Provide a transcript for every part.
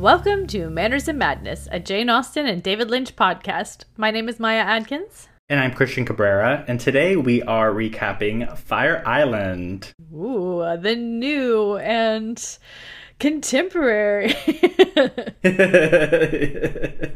Welcome to Manners and Madness, a Jane Austen and David Lynch podcast. My name is Maya Adkins. And I'm Christian Cabrera, and today we are recapping Fire Island. Ooh, the new and contemporary.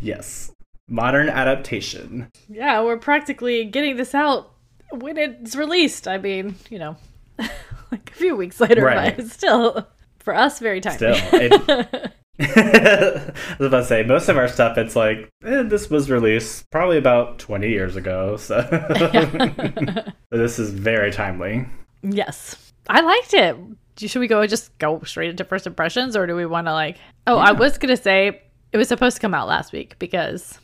yes, modern adaptation. Yeah, we're practically getting this out when it's released. I mean, you know, like a few weeks later, right. but still, for us, very timely. Still, it, I was about to say most of our stuff. It's like eh, this was released probably about twenty years ago, so this is very timely. Yes, I liked it. Should we go just go straight into first impressions, or do we want to like? Oh, yeah. I was gonna say it was supposed to come out last week because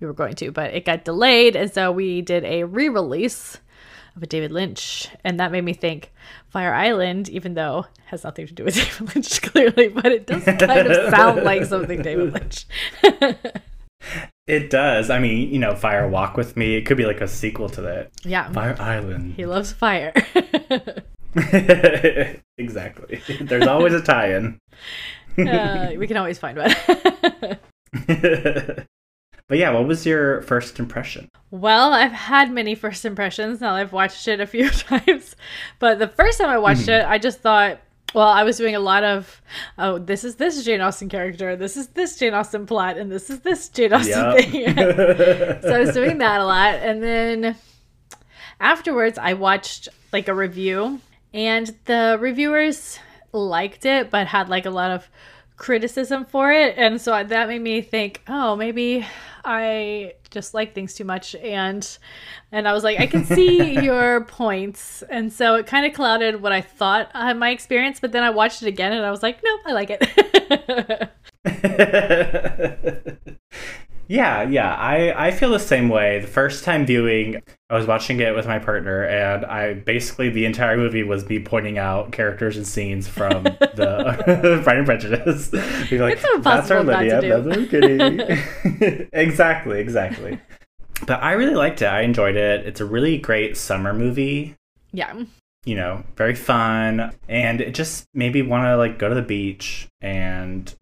we were going to, but it got delayed, and so we did a re-release of a David Lynch, and that made me think Fire Island, even though has nothing to do with David Lynch clearly, but it does kind of sound like something David Lynch. it does. I mean, you know, Fire Walk with Me. It could be like a sequel to that. Yeah. Fire Island. He loves fire. exactly. There's always a tie-in. uh, we can always find one. But yeah, what was your first impression? Well, I've had many first impressions now I've watched it a few times. But the first time I watched mm-hmm. it, I just thought, well, I was doing a lot of, oh, this is this Jane Austen character, this is this Jane Austen plot, and this is this Jane Austen yep. thing. so I was doing that a lot. And then afterwards, I watched like a review, and the reviewers liked it, but had like a lot of criticism for it. And so that made me think, oh, maybe I just like things too much. And and I was like I can see your points. And so it kind of clouded what I thought uh, my experience but then I watched it again and I was like nope I like it Yeah, yeah. I, I feel the same way. The first time viewing, I was watching it with my partner, and I basically the entire movie was me pointing out characters and scenes from the Pride and Prejudice. Be like, it's That's our Lydia. That's our Kitty. exactly, exactly. But I really liked it. I enjoyed it. It's a really great summer movie. Yeah. You know, very fun, and it just made me want to like go to the beach and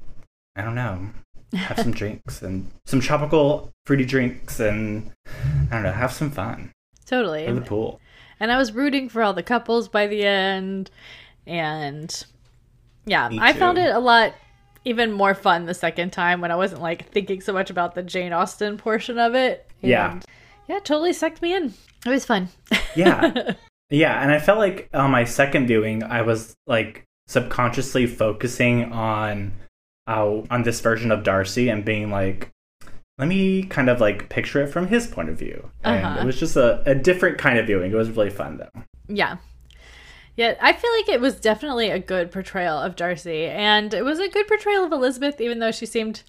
I don't know have some drinks and some tropical fruity drinks and I don't know, have some fun. Totally. In the pool. And I was rooting for all the couples by the end and yeah, I found it a lot even more fun the second time when I wasn't like thinking so much about the Jane Austen portion of it. And, yeah. Yeah, totally sucked me in. It was fun. yeah. Yeah, and I felt like on my second viewing I was like subconsciously focusing on out on this version of Darcy and being like, let me kind of like picture it from his point of view. And uh-huh. it was just a, a different kind of viewing. It was really fun though. Yeah. Yeah, I feel like it was definitely a good portrayal of Darcy, and it was a good portrayal of Elizabeth, even though she seemed,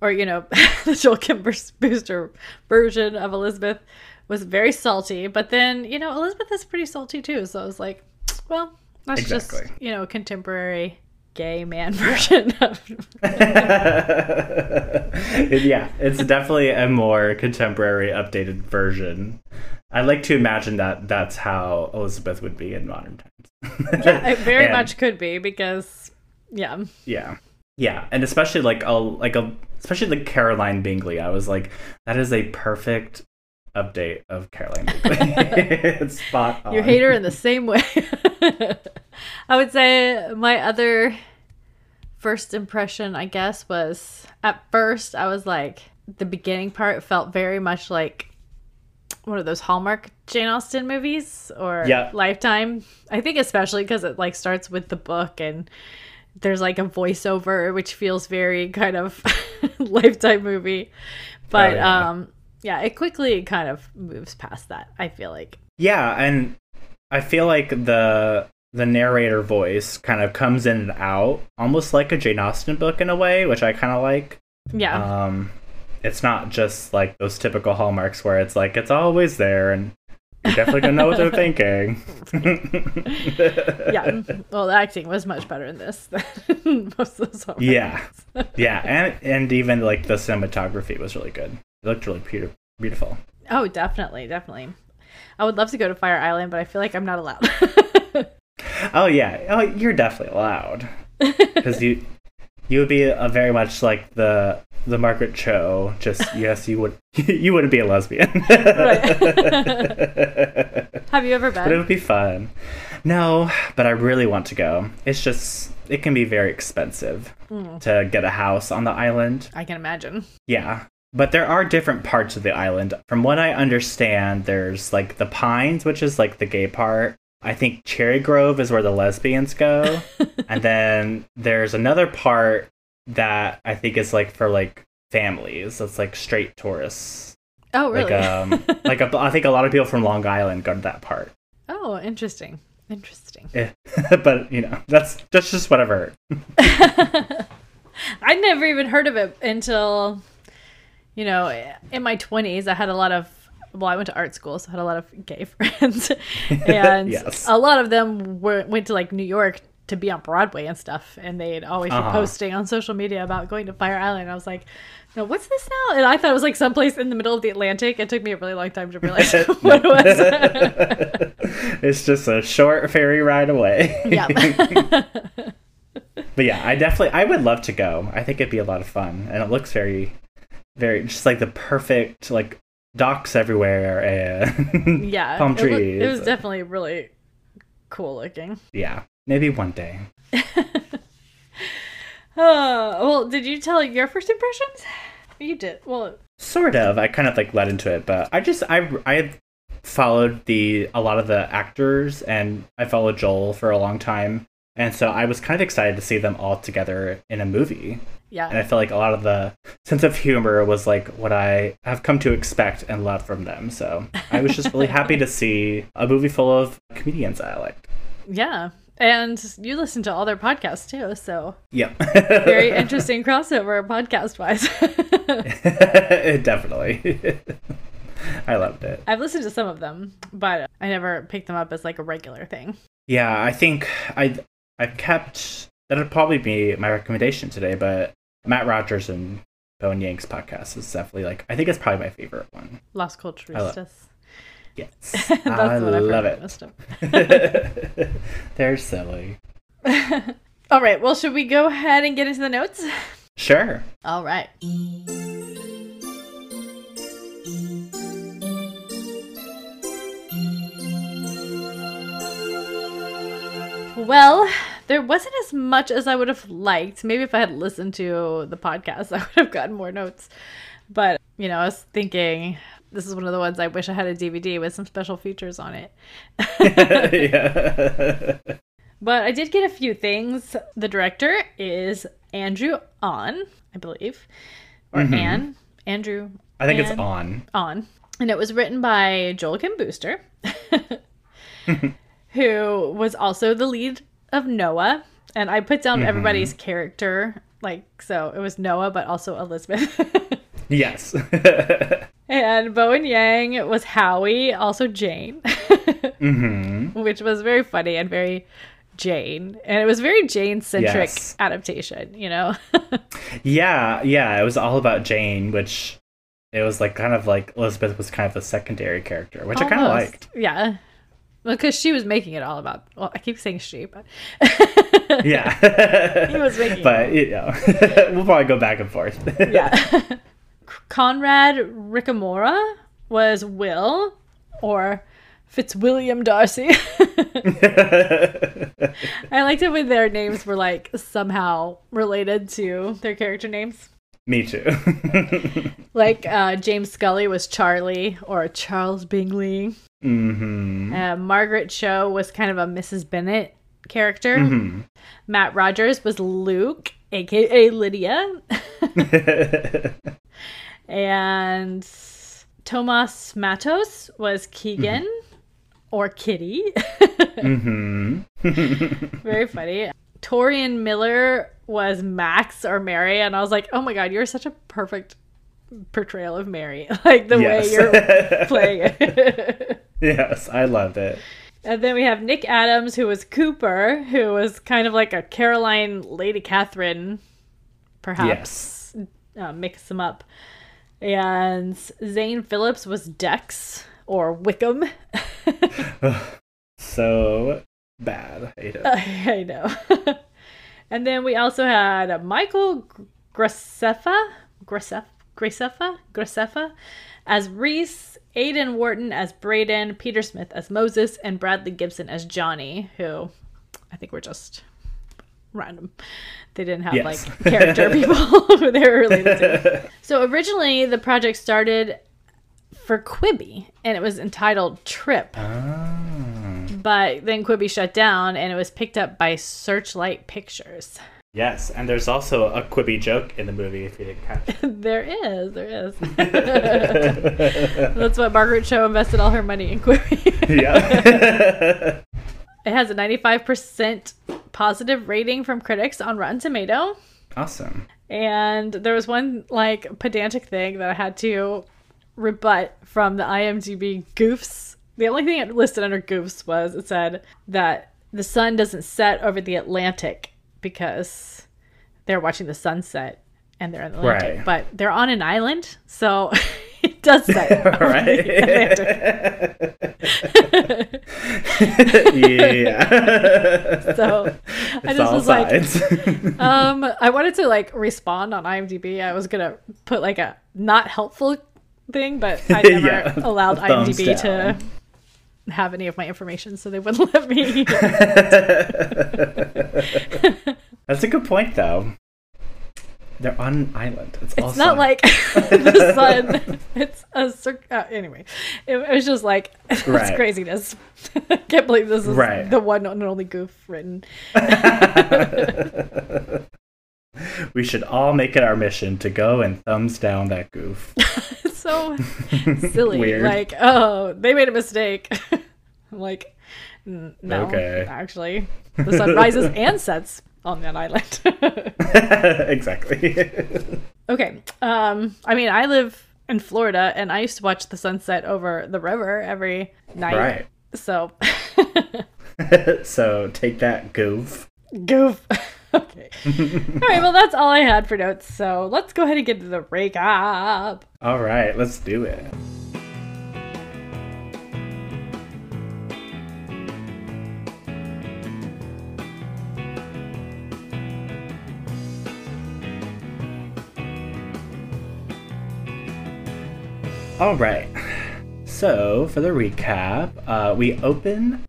or you know, the Joel Kim Booster version of Elizabeth was very salty. But then, you know, Elizabeth is pretty salty too. So I was like, well, that's exactly. just you know, contemporary gay man version of yeah it's definitely a more contemporary updated version. I like to imagine that that's how elizabeth would be in modern times. Yeah it very and, much could be because yeah. Yeah. Yeah and especially like a like a especially the caroline bingley i was like that is a perfect update of caroline it's spot on you hate her in the same way I would say my other first impression, I guess, was at first I was like, the beginning part felt very much like one of those Hallmark Jane Austen movies or yeah. Lifetime. I think especially because it like starts with the book and there's like a voiceover which feels very kind of Lifetime movie. But oh, yeah. um yeah, it quickly kind of moves past that. I feel like. Yeah, and I feel like the the narrator voice kind of comes in and out, almost like a Jane Austen book in a way, which I kind of like. Yeah. Um, it's not just like those typical hallmarks where it's like it's always there and you're definitely gonna know what they're thinking. yeah. Well, the acting was much better in this than most of those. Hallmarks. Yeah. Yeah, and and even like the cinematography was really good. It looked really beautiful. Oh, definitely, definitely. I would love to go to Fire Island, but I feel like I'm not allowed. Oh yeah. Oh, you're definitely allowed because you You would be a very much like the the Margaret Cho. Just yes, you would you wouldn't be a lesbian. Have you ever been? but it would be fun. No, but I really want to go. It's just it can be very expensive Mm, to get a house on the island. I can imagine. Yeah. But there are different parts of the island. From what I understand, there's like the Pines, which is like the gay part. I think Cherry Grove is where the lesbians go. and then there's another part that I think is like for like families. That's like straight tourists. Oh, really? Like um like a, I think a lot of people from Long Island go to that part. oh, interesting. Interesting. Eh. but you know, that's that's just what I've heard. I never even heard of it until, you know, in my 20s. I had a lot of, well, I went to art school, so I had a lot of gay friends. and Yes. a lot of them were, went to like New York to be on Broadway and stuff. And they'd always Uh-huh. be posting on social media about going to Fire Island. I was like, no, what's this now? And I thought it was like someplace in the middle of the Atlantic. It took me a really long time to realize what it was. it's just a short ferry ride away. yeah. But yeah, I definitely I would love to go. I think it'd be a lot of fun, and it looks very, very just like the perfect like docks everywhere and yeah. palm it trees. it was definitely really cool looking. yeah, maybe one day. Uh, well, did you tell your first impressions? You did. Well, Sort of. I kind of like led into it, but I just I I followed the a lot of the actors, and I followed Joel for a long time, and so I was kind of excited to see them all together in a movie. And. I feel like a lot of the sense of humor was like what I have come to expect and love from them. So I was just really happy to see a movie full of comedians I liked. Yeah. And you listen to all their podcasts too, so yeah, very interesting crossover podcast wise. Definitely. I loved it. I've listened to some of them, but I never picked them up as like a regular thing. Yeah, I think I I've kept that'd probably be my recommendation today, but Matt Rogers and Bowen Yang's podcast is definitely like I think it's probably my favorite one. Las Culturistas. Yes. That's I what I've love heard it. most of. They're silly. All right. Well, should we go ahead and get into the notes? Sure. All right. Well, there wasn't as much as I would have liked. Maybe if I had listened to the podcast, I would have gotten more notes. But, you know, I was thinking this is one of the ones I wish I had a DVD with some special features on it. yeah. But I did get a few things. The director is Andrew Ahn, I believe, or Mhm. Anne. Andrew. I think it's on. Ahn, and it was written by Joel Kim Booster, who was also the lead of Noah. And I put down Mhm. everybody's character, like so it was Noah, but also Elizabeth. Yes. and Bowen Yang was Howie, also Jane. hmm which was very funny and very Jane. And it was very Jane centric Yes. adaptation, you know? Yeah, yeah. It was all about Jane, which it was like kind of like Elizabeth was kind of a secondary character, which I kind of liked. Yeah. Because she was making it all about, well, I keep saying she, but. Yeah. He was making it But, you know, we'll probably go back and forth. yeah. Conrad Ricamora was Will, or Fitzwilliam Darcy. I liked it when their names were like somehow related to their character names. Me too. Like uh, James Scully was Charlie or Charles Bingley. hmm Uh, Margaret Cho was kind of a Mrs. Bennet character. hmm Matt Rogers was Luke, aka Lydia. and Tomas Matos was Keegan or Kitty. hmm Very funny. Torian Miller was Max or Mary, and I was like, oh my god, you're such a perfect portrayal of Mary. Like the way you're playing it. yes, I loved it. and then we have Nick Adams, who was Cooper, who was kind of like a Caroline Lady Catherine, perhaps. Uh, mix them up. And Zane Phillips was Dex or Wickham. So bad. I hate it. I know. And then we also had Michael Graceffa, Graceffa, Graceffa, Graceffa as Reese, Aidan Wharton as Braden, Peter Smith as Moses, and Bradley Gibson as Johnny, who I think were just random. They didn't have Yes. like character people who they were related to. So originally the project started for Quibi and it was entitled Trip. Ah. But then Quibi shut down and it was picked up by Searchlight Pictures. Yes, and there's also a Quibi joke in the movie if you didn't catch it. there is, there is. That's what Margaret Cho invested all her money in Quibi. yeah. it has a 95% positive rating from critics on Rotten Tomato. awesome. And there was one like pedantic thing that I had to rebut from the IMDb goofs. The only thing it listed under goofs was it said that the sun doesn't set over the Atlantic because they're watching the sunset and they're in the Atlantic, Right. but they're on an island, so it does set right? yeah. So I just was like, um, I wanted to like respond on IMDb. I was gonna put like a not helpful thing, but I never Yeah, allowed IMDb down. to have any of my information, so they wouldn't let me. That's a good point, though. They're on an island. It's, It's not sun. like the sun. It's a cir- uh, anyway. It, it was just like it's Right. craziness. I can't believe this is Right. the one and only goof written. We should all make it our mission to go and thumbs down that goof. It's so silly. Weird. Like, oh, they made a mistake. I'm like, no, Okay. actually, the sun rises and sets on that island. exactly. okay. Um, I mean, I live in Florida, and I used to watch the sunset over the river every night. right. So, so take that goof. goof. Okay. all right. Well, that's all I had for notes. So let's go ahead and get to the recap. All right, let's do it. All right. So, for the recap, uh, we open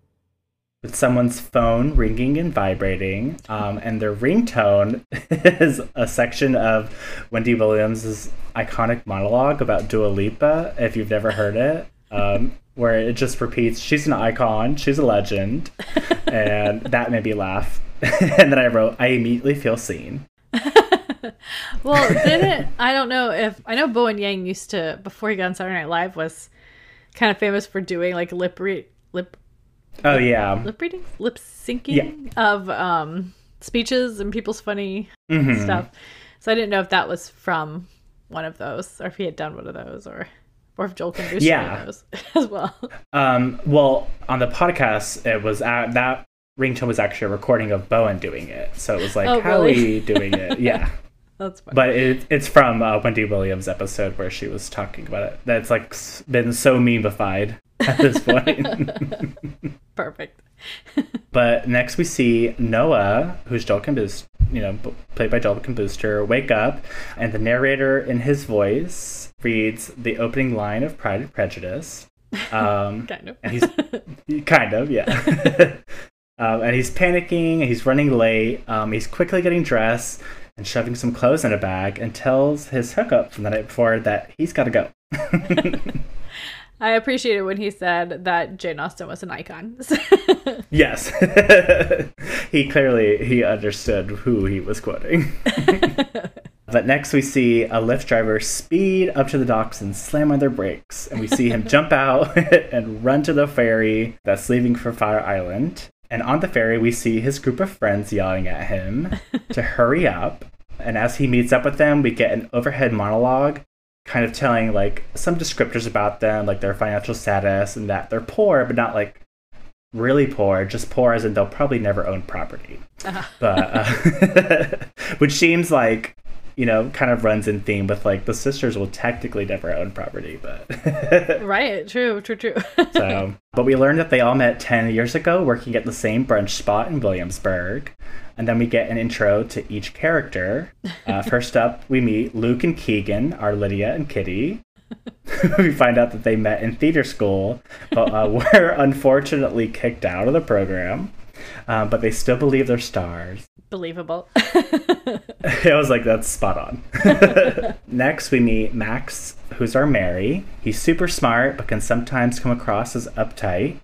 with someone's phone ringing and vibrating, um, and their ringtone is a section of Wendy Williams' iconic monologue about Dua Lipa, if you've never heard it, um, where it just repeats, she's an icon, she's a legend, and that made me laugh. and then I wrote, I immediately feel seen. Well, didn't I don't know if I know Bowen Yang used to before he got on Saturday Night Live was kind of famous for doing like lip read lip Oh, yeah. lip reading lip syncing of um speeches and people's funny Mhm. stuff. So I didn't know if that was from one of those or if he had done one of those or or if Joel can do Yeah. those as well. Um, well, on the podcast, it was at, that ringtone was actually a recording of Bowen doing it. So it was like Oh, Howie really? doing it. Yeah. That's funny. But it, it's from uh, Wendy Williams' episode where she was talking about it. That's like been so memeified at this point. Perfect. but next we see Noah, who's Joel Booster, you know, b- played by Joel Booster, wake up, and the narrator in his voice reads the opening line of Pride and Prejudice. Um, Kind of. and he's kind of yeah um, and he's panicking he's running late um, he's quickly getting dressed and shoving some clothes in a bag and tells his hookup from the night before that he's got to go I appreciated when he said that Jane Austen was an icon. yes. He clearly he understood who he was quoting. But next we see a Lyft driver speed up to the docks and slam on their brakes. And we see him jump out and run to the ferry that's leaving for fire island. And on the ferry we see his group of friends yelling at him to hurry up. And as he meets up with them we get an overhead monologue kind of telling like some descriptors about them like their financial status and that they're poor but not like really poor just poor as in they'll probably never own property Uh-huh. but uh, which seems like you know kind of runs in theme with like the sisters will technically never own property but right. True. True. True. so but we learned that they all met 10 years ago working at the same brunch spot in williamsburg And then we get an intro to each character. Uh, first up, we meet Luke and Keegan, are Lydia and Kitty. we find out that they met in theater school, but uh, were unfortunately kicked out of the program. Uh, but they still believe they're stars. Believable. I was like, that's spot on. Next, we meet Max, who's our Mary. He's super smart, but can sometimes come across as uptight.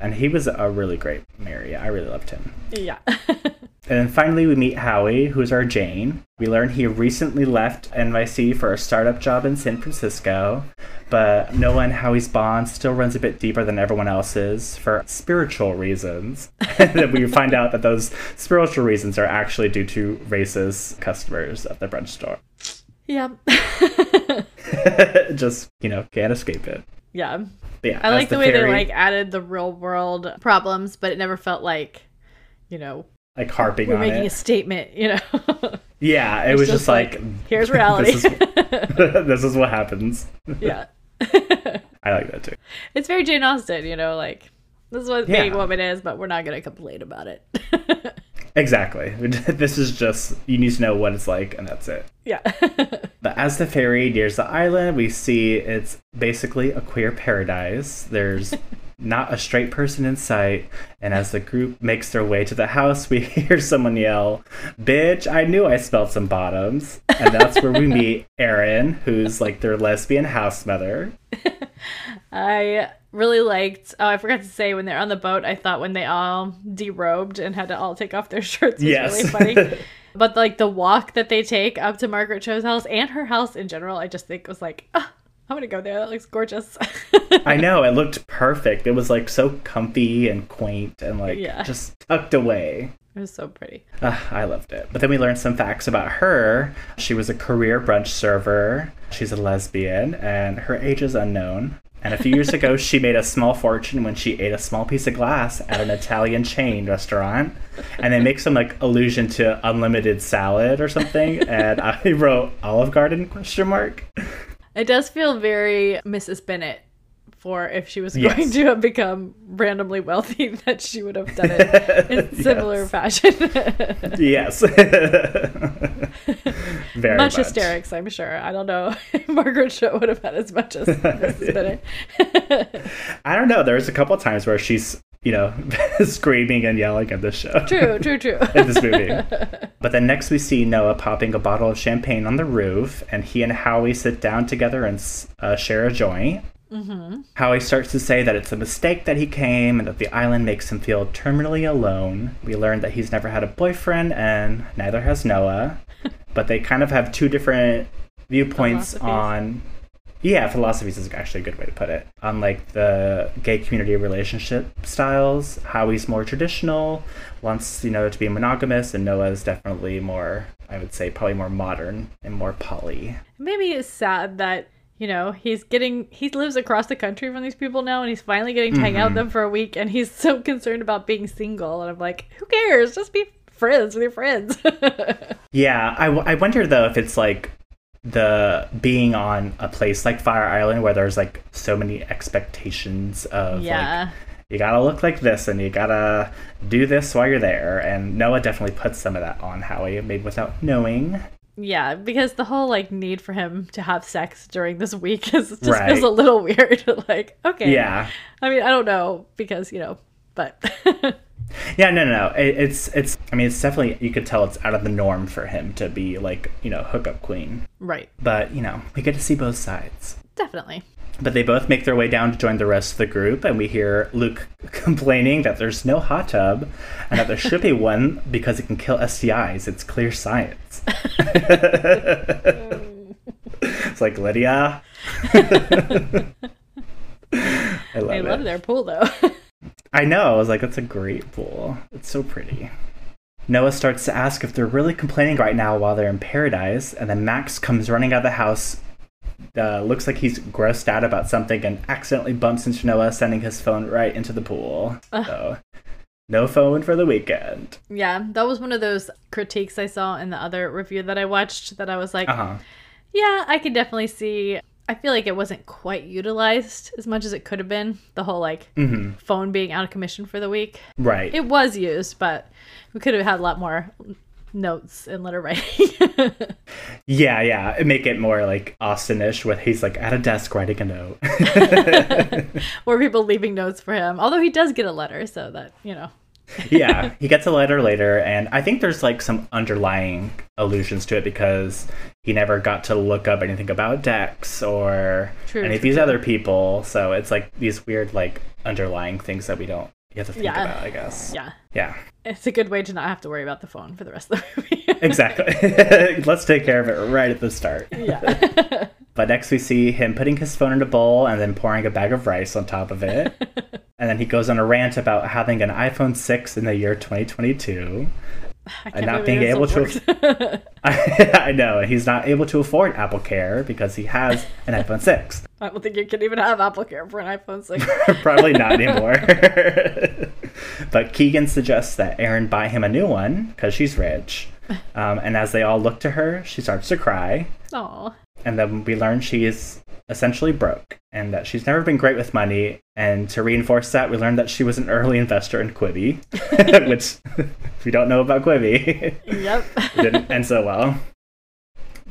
And he was a really great Mary. I really loved him. yeah. And then finally, we meet Howie, who's our Jane. We learn he recently left NYC for a startup job in San Francisco, but Noah and Howie's bond still runs a bit deeper than everyone else's for spiritual reasons. and then we find out that those spiritual reasons are actually due to racist customers at the brunch store. yeah. Just, you know, can't escape it. yeah. But yeah, I like the, way fairy, they like added the real world problems, but it never felt like, you know, like harping we're on making it. a statement, you know. Yeah, it was just just like, Here's reality. this, is, this is what happens. yeah. I like that too. it's very Jane Austen, you know, like this is what Yeah. being a woman is, but we're not gonna complain about it. Exactly. This is just you need to know what it's like, and that's it. yeah. But as the ferry nears the island, we see it's basically a queer paradise. There's not a straight person in sight, and as the group makes their way to the house, we hear someone yell, "Bitch! I knew I smelled some bottoms." And that's where we meet Erin, who's like their lesbian house mother. I really liked oh I forgot to say when they're on the boat, I thought when they all derobed and had to all take off their shirts was Yes. really funny. but like the walk that they take up to Margaret Cho's house and her house in general, I just think was like, oh, I'm gonna go there. That looks gorgeous. I know it looked perfect. It was like so comfy and quaint and like Yeah. just tucked away. It was so pretty. Ah, I loved it. But then we learned some facts about her. She was a career brunch server. She's a lesbian, and her age is unknown. And a few years ago, she made a small fortune when she ate a small piece of glass at an Italian chain restaurant. And they make some like allusion to unlimited salad or something. And I wrote Olive Garden question mark. It does feel very Mrs. Bennet for if she was Yes. going to have become randomly wealthy that she would have done it in similar fashion. Yes. Very much much. hysterics, I'm sure. I don't know. Margaret Cho would have had as much as Mrs. Bennet. I don't know. There's a couple times where she's, you know, screaming and yelling at the show. true, true, true. in this movie. But then next we see Noah popping a bottle of champagne on the roof, and he and Howie sit down together and uh, share a joint. Mm-hmm. Howie starts to say that it's a mistake that he came and that the island makes him feel terminally alone. We learn that he's never had a boyfriend, and neither has Noah. but they kind of have two different viewpoints on. Yeah, philosophies is actually a good way to put it. On like the gay community relationship styles, Howie's more traditional, wants you know to be monogamous, and Noah is definitely more, I would say, probably more modern and more poly. Maybe it's sad that you know he's getting he lives across the country from these people now, and he's finally getting to hang out with mm-hmm. them for a week, and he's so concerned about being single. And I'm like, who cares? Just be friends with your friends. Yeah, I, w- I wonder though if it's like the being on a place like Fire Island where there's like so many expectations of like yeah. you gotta look like this and you gotta do this while you're there and Noah definitely puts some of that on Howie made without knowing. Yeah, because the whole like need for him to have sex during this week is just Right. feels a little weird. like, okay. Yeah. I mean, I don't know because, you know, but Yeah, no, no, no. It, it's it's. I mean, it's definitely you could tell it's out of the norm for him to be like you know hookup queen. right. But you know we get to see both sides. Definitely. But they both make their way down to join the rest of the group, and we hear Luke complaining that there's no hot tub and that there should be one because it can kill STIs. It's clear science. it's like Lydia. I love I love their pool though. I know. I was like, that's a great pool. It's so pretty. Noah starts to ask if they're really complaining right now while they're in paradise, and then Max comes running out of the house. Uh, looks like he's grossed out about something and accidentally bumps into Noah, sending his phone right into the pool. So, no phone for the weekend. yeah, that was one of those critiques I saw in the other review that I watched that I was like, Uh huh. yeah, I can definitely see. I feel like it wasn't quite utilized as much as it could have been. The whole like hmm phone being out of commission for the week. Right. It was used, but we could have had a lot more notes and letter writing. yeah, yeah. Make it more like Austen-ish with he's like at a desk writing a note. or people leaving notes for him. Although he does get a letter, so that, you know. yeah, he gets a letter later, and I think there's like some underlying allusions to it because he never got to look up anything about Dex or True, any of these true. other people. So it's like these weird like underlying things that we don't get to think Yeah. about. I guess. Yeah. Yeah. It's a good way to not have to worry about the phone for the rest of the movie. Exactly. Let's take care of it right at the start. yeah. But next we see him putting his phone in a bowl and then pouring a bag of rice on top of it. and then he goes on a rant about having an iPhone 6 in the year 2022. I And can't being able to-. I, I know. He's not able to afford Apple Care because he has an iPhone 6. I don't think you can even have Apple Care for an iPhone 6. Probably not anymore. but Keegan suggests that Erin buy him a new one because she's rich. Um, and as they all look to her, she starts to cry. Aw. And then we learn she is essentially broke and that she's never been great with money. And to reinforce that, we learned that she was an early investor in Quibi, which, if you don't know about Quibi, Yep. it didn't end so well.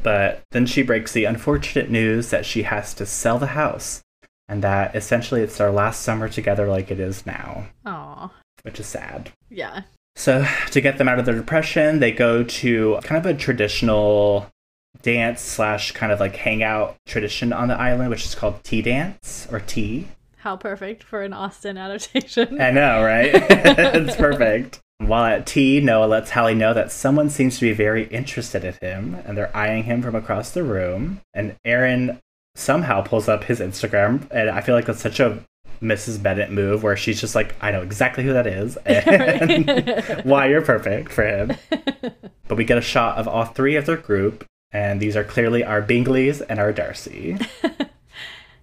But then she breaks the unfortunate news that she has to sell the house and that essentially it's their last summer together like it is now, Aw. which is sad. Yeah. So, to get them out of their depression, they go to kind of a traditional dance slash kind of like hangout tradition on the island, which is called tea dance or tea. How perfect for an Austen adaptation. I know, right? it's perfect. While at tea, Noah lets Howie know that someone seems to be very interested in him, and they're eyeing him from across the room. And Erin somehow pulls up his Instagram, and I feel like that's such a Mrs. Bennet move where she's just like, I know exactly who that is, and why you're perfect for him. But we get a shot of all three of their group, and these are clearly our Bingleys and our Darcy.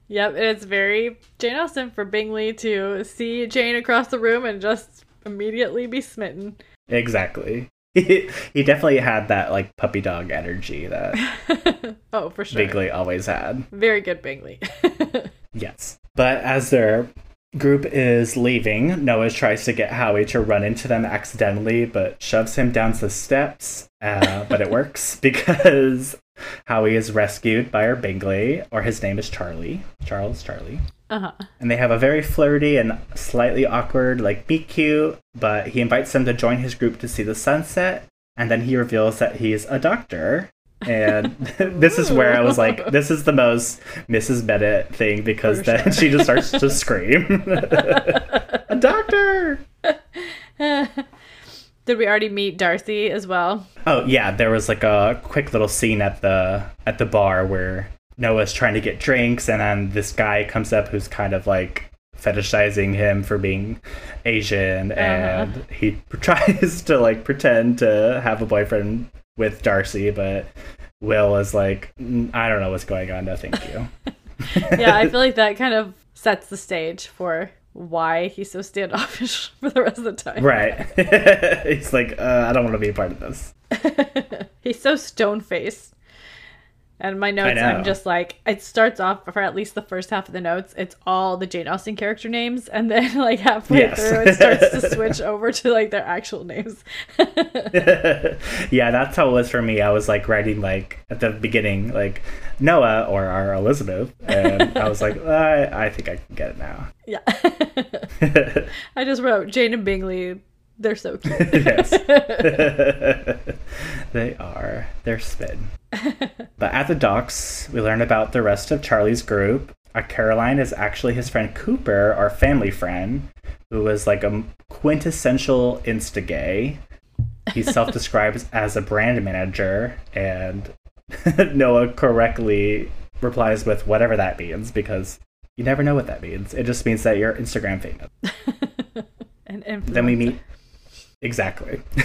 Yep, it's very Jane Austen for Bingley to see Jane across the room and just immediately be smitten. Exactly. He, he definitely had that like puppy dog energy that oh, for sure. Bingley always had. Very good Bingley. Yes. But as their group is leaving, Noah tries to get Howie to run into them accidentally, but shoves him down the steps. Uh, but it works because Howie is rescued by our Bingley, or his name is Charlie. Charles Charlie. uh-huh. And they have a very flirty and slightly awkward, like, be cute, but he invites them to join his group to see the sunset. And then he reveals that he's a doctor. And this is where I was like, this is the most Mrs. Bennet thing because For then sure. she just starts to scream. a doctor! Did we already meet Darcy as well? Oh yeah, there was like a quick little scene at the at the bar where Noah's trying to get drinks, and then this guy comes up who's kind of like fetishizing him for being Asian, uh-huh. and he tries to like pretend to have a boyfriend with Darcy, but Will is like, "Mm, I don't know what's going on. No, thank you. Yeah, I feel like that kind of sets the stage for why he's so standoffish for the rest of the time. right. He's like, uh, I don't want to be a part of this. he's so stone faced. And my notes. I'm just like, it starts off for at least the first half of the notes. It's all the Jane Austen character names, and then like halfway Yes. through, it starts to switch over to like their actual names. yeah, that's how it was for me. I was like writing like at the beginning, like Noah or our Elizabeth, and I was like, I, I think I can get it now. yeah. I just wrote Jane and Bingley. They're so cute. yes, they are. They're spin. but at the docks, we learn about the rest of Charlie's group. Uh, Caroline is actually his friend Cooper, our family friend, who was like a quintessential insta gay. He self describes as a brand manager, and Noah correctly replies with whatever that means because you never know what that means. It just means that you're Instagram famous. and Then we meet exactly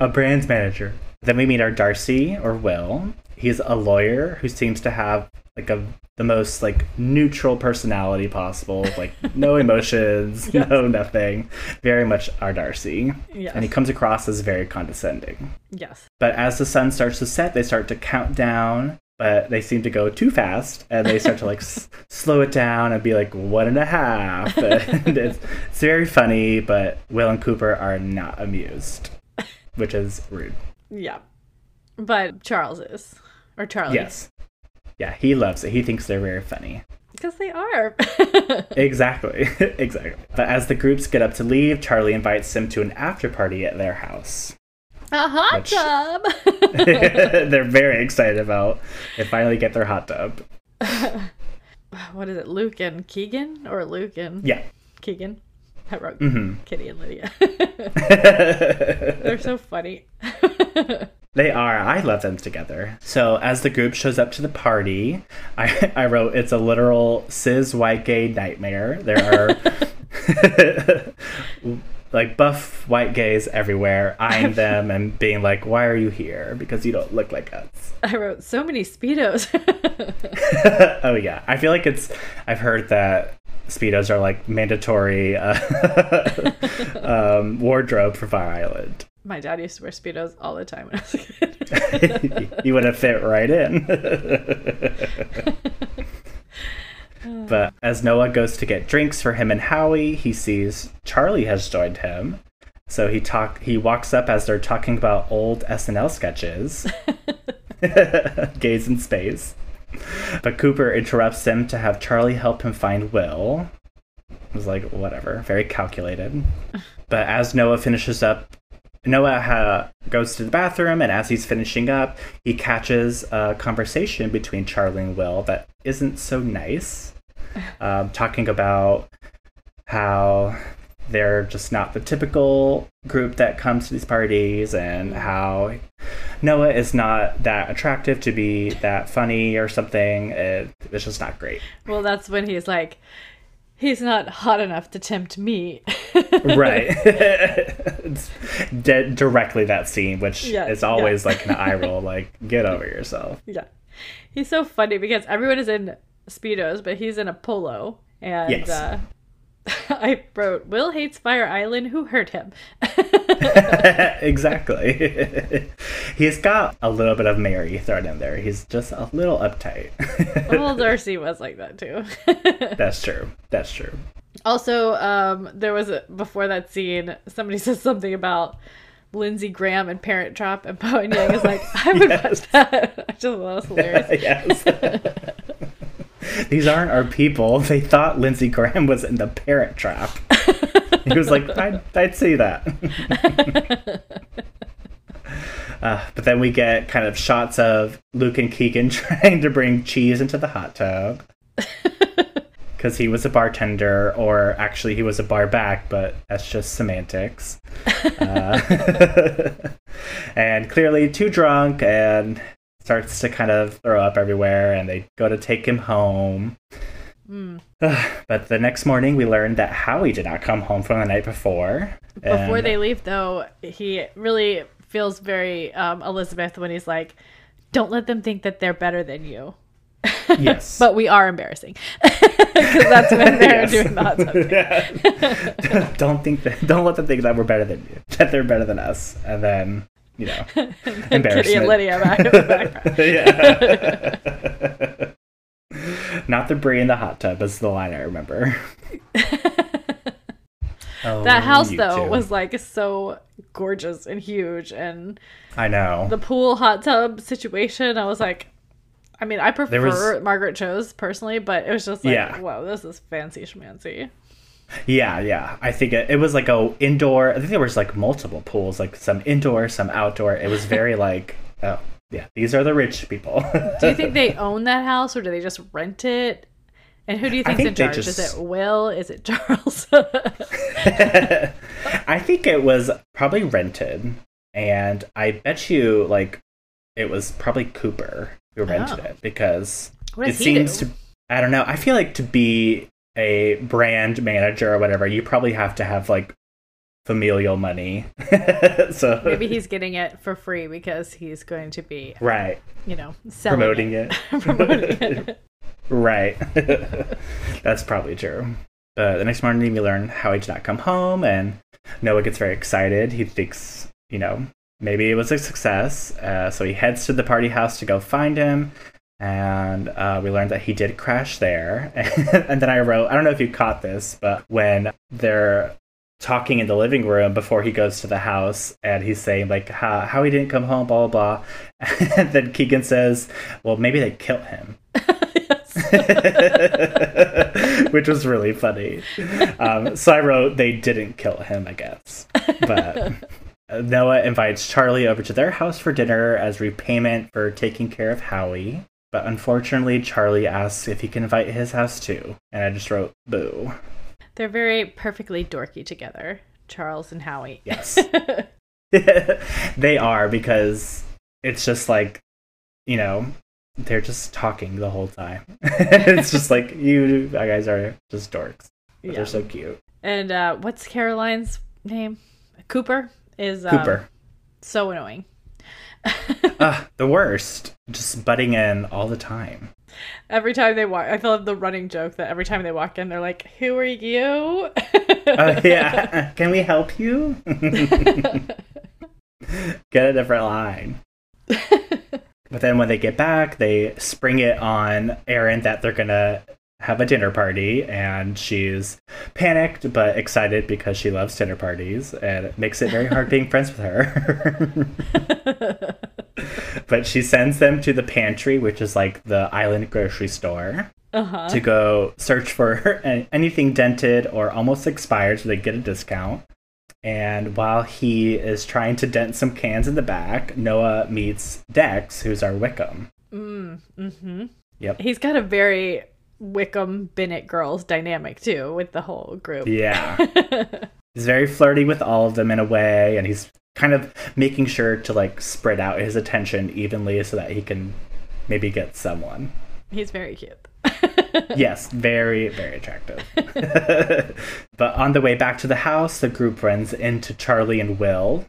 a brand manager. Then we meet our Darcy or Will. He's a lawyer who seems to have like a the most like neutral personality possible, like no emotions, Yes. no nothing. Very much our Darcy. Yes. And he comes across as very condescending. yes. But as the sun starts to set, they start to count down but they seem to go too fast and they start to like s- slow it down and be like one and a half. And it's, it's very funny, but Will and Cooper are not amused, which is rude. Yeah. But Charles is. Or Charlie. Yes. Yeah, he loves it. He thinks they're very funny. Because they are. Exactly. exactly. But as the groups get up to leave, Charlie invites them to an after party at their house. A hot tub. they're very excited about they finally get their hot tub. what is it? Luke and Keegan? Or Luke and Yeah. Keegan? I wrote hmm Kitty and Lydia. They're so funny. They are. I love them together. So as the group shows up to the party, I, I wrote it's a literal cis white gay nightmare. There are like buff white gays everywhere eyeing them and being like, Why are you here? Because you don't look like us. I wrote so many Speedos. oh yeah. I feel like it's I've heard that Speedos are like mandatory uh, um, wardrobe for Fire Island. My dad used to wear Speedos all the time when I was a kid. you would have fit right in. Hmm. but as Noah goes to get drinks for him and Howie, he sees Charlie has joined him. So he talk he walks up as they're talking about old SNL sketches. Gaze in space. But Cooper interrupts him to have Charlie help him find Will. It was like, whatever, very calculated. But as Noah finishes up Noah ha- goes to the bathroom, and as he's finishing up, he catches a conversation between Charlie and Will that isn't so nice. Um, talking about how they're just not the typical group that comes to these parties, and how Noah is not that attractive to be that funny or something. It, it's just not great. well, that's when he's like, he's not hot enough to tempt me. right directly that scene which Yeah, is always yeah. like an eye roll like get over yourself Yeah. He's so funny because everyone is in Speedos, but he's in a polo. And Yes. uh, I wrote, Will hates Fire Island. Who hurt him? exactly he's got a little bit of mary thrown in there he's just a little uptight well, Darcy was like that too. that's true that's true also, um, there was a, before that scene, somebody says something about Lindsey Graham and Parent Trap, and Bowen Yang is like, I would Yes. watch that. I just thought that was hilarious. yes these aren't our people. They thought lindsey graham was in the parent trap. He was like i'd, I'd see that. Uh, but then we get kind of shots of Luke and Keegan trying to bring cheese into the hot tub. Because he was a bartender, or actually he was a bar back, but that's just semantics. Uh, and clearly too drunk and starts to kind of throw up everywhere, and they go to take him home. Mm. but the next morning, we learned that Howie did not come home from the night before. Before and- they leave, though, he really feels very um, Elizabeth when he's like, "Don't let them think that they're better than you." Yes. but we are embarrassing because that's when they're Yes. doing the hot tub don't think that don't let them think that we're better than you that they're better than us and then you know Kitty and Lydia back in the yeah not the brie in the hot tub is the line i remember oh, That house, though, two. was like so gorgeous and huge, and i know the pool hot tub situation. I was like, I mean, I prefer was- Margaret Cho's personally, but it was just like, Yeah. wow, this is fancy schmancy. Yeah yeah i think it, it was like a indoor i think there was like multiple pools like some indoor some outdoor it was very like oh yeah these are the rich people Do you think they own that house, or do they just rent it? And who do you think's think they charge? just- Is it Will? Is it Charles? I think it was probably rented, and I bet you like it was probably Cooper who rented Oh. it because it seems do? to. I don't know. I feel like to be a brand manager or whatever, you probably have to have like familial money. so Maybe he's getting it for free because he's going to be, right you know, selling promoting it. promoting it. Right. That's probably true. Uh, the next morning, we learn how he did not come home, and Noah gets very excited. He thinks, you know, maybe it was a success. Uh, so he heads to the party house to go find him. And uh, we learned that he did crash there. and then I wrote, I don't know if you caught this, but when they're talking in the living room before he goes to the house and he's saying like how, how he didn't come home blah blah blah. And then keegan says well maybe they killed him. Which was really funny. Um, so i wrote they didn't kill him i guess. But noah invites charlie over to their house for dinner as repayment for taking care of howie but unfortunately charlie asks if he can invite his house too and i just wrote boo They're very perfectly dorky together, Charles and Howie. Yes. they are because it's just like, you know, they're just talking the whole time. it's just like you guys are just dorks. But Yeah. They're so cute. And uh, what's Caroline's name? Cooper is um, Cooper. so annoying. Ugh, the worst. Just butting in all the time. Every time they walk, I feel like the running joke that every time they walk in, they're like, "Who are you?" Oh yeah. Can we help you? Get a different line. But then when they get back, they spring it on Erin that they're gonna have a dinner party, and she's panicked but excited because she loves dinner parties, and it makes it very hard being friends with her. but she sends them to the pantry, which is like the island grocery store, uh huh. to go search for anything dented or almost expired so they get a discount. And while he is trying to dent some cans in the back, Noah meets Dex, who's our Wickham. Mm, mm-hmm. Yep. He's got a very Wickham Bennet girls dynamic too with the whole group. Yeah. he's very flirty with all of them in a way, and he's kind of making sure to like spread out his attention evenly so that he can maybe get someone. He's very cute. yes, very, very attractive. but on the way back to the house, the group runs into Charlie and Will.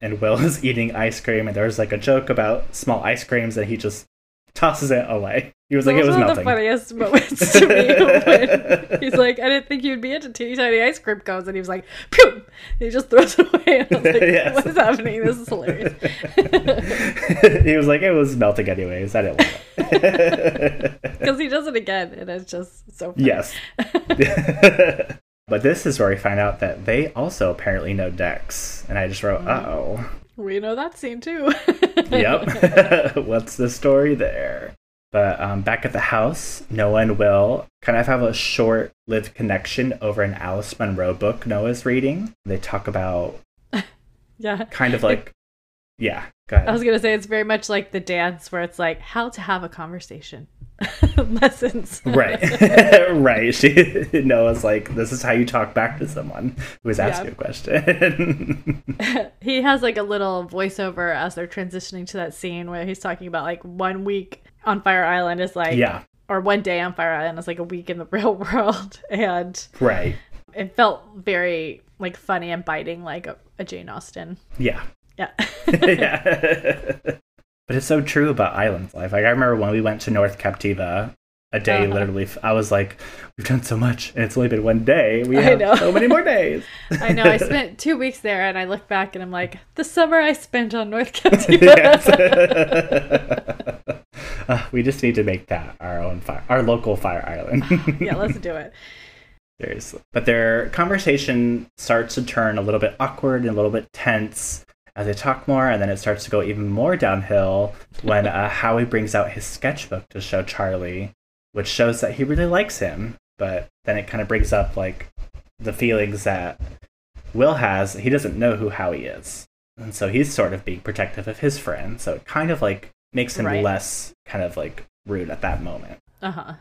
And Will is eating ice cream, and there's like a joke about small ice creams, and he just tosses it away. He was like, That it was one of the funniest moments to me when he's like, I didn't think you'd be into teeny tiny ice cream cones, and he was like, Pew! And he just throws it away. And I was like, Yes. What is happening? This is hilarious. he was like, it was melting anyways. I didn't want it. Because he does it again, and it's just so funny. yes. but this is where we find out that they also apparently know Dex. And I just wrote, uh oh. We know that scene too. yep. What's the story there? But um, back at the house, Noah and Will kind of have a short lived connection over an Alice Munro book Noah's reading. They talk about yeah. kind of like, yeah, go ahead. I was gonna say it's very much like the dance where it's like how to have a conversation lessons. right. right. She, Noah's like, this is how you talk back to someone who is asking Yeah. a question. he has like a little voiceover as they're transitioning to that scene where he's talking about like one week on Fire Island is like yeah. or one day on Fire Island is like a week in the real world and Right. it felt very like funny and biting like a, a Jane Austen. Yeah. Yeah. yeah. But it's so true about island life. Like I remember when we went to North Captiva, a day Uh-huh. literally. I was like, we've done so much, and it's only been one day. We have so many more days. I know I spent 2 weeks there and I look back and I'm like the summer I spent on North Captiva. Uh, we just need to make that our own fire, our local fire island. yeah, let's do it. Seriously. But their conversation starts to turn a little bit awkward and a little bit tense as they talk more, and then it starts to go even more downhill when uh, Howie brings out his sketchbook to show Charlie, which shows that he really likes him. But then it kind of brings up like the feelings that Will has. He doesn't know who Howie is, and so he's sort of being protective of his friend. So it kind of like makes him Right. less kind of like rude at that moment. Uh-huh.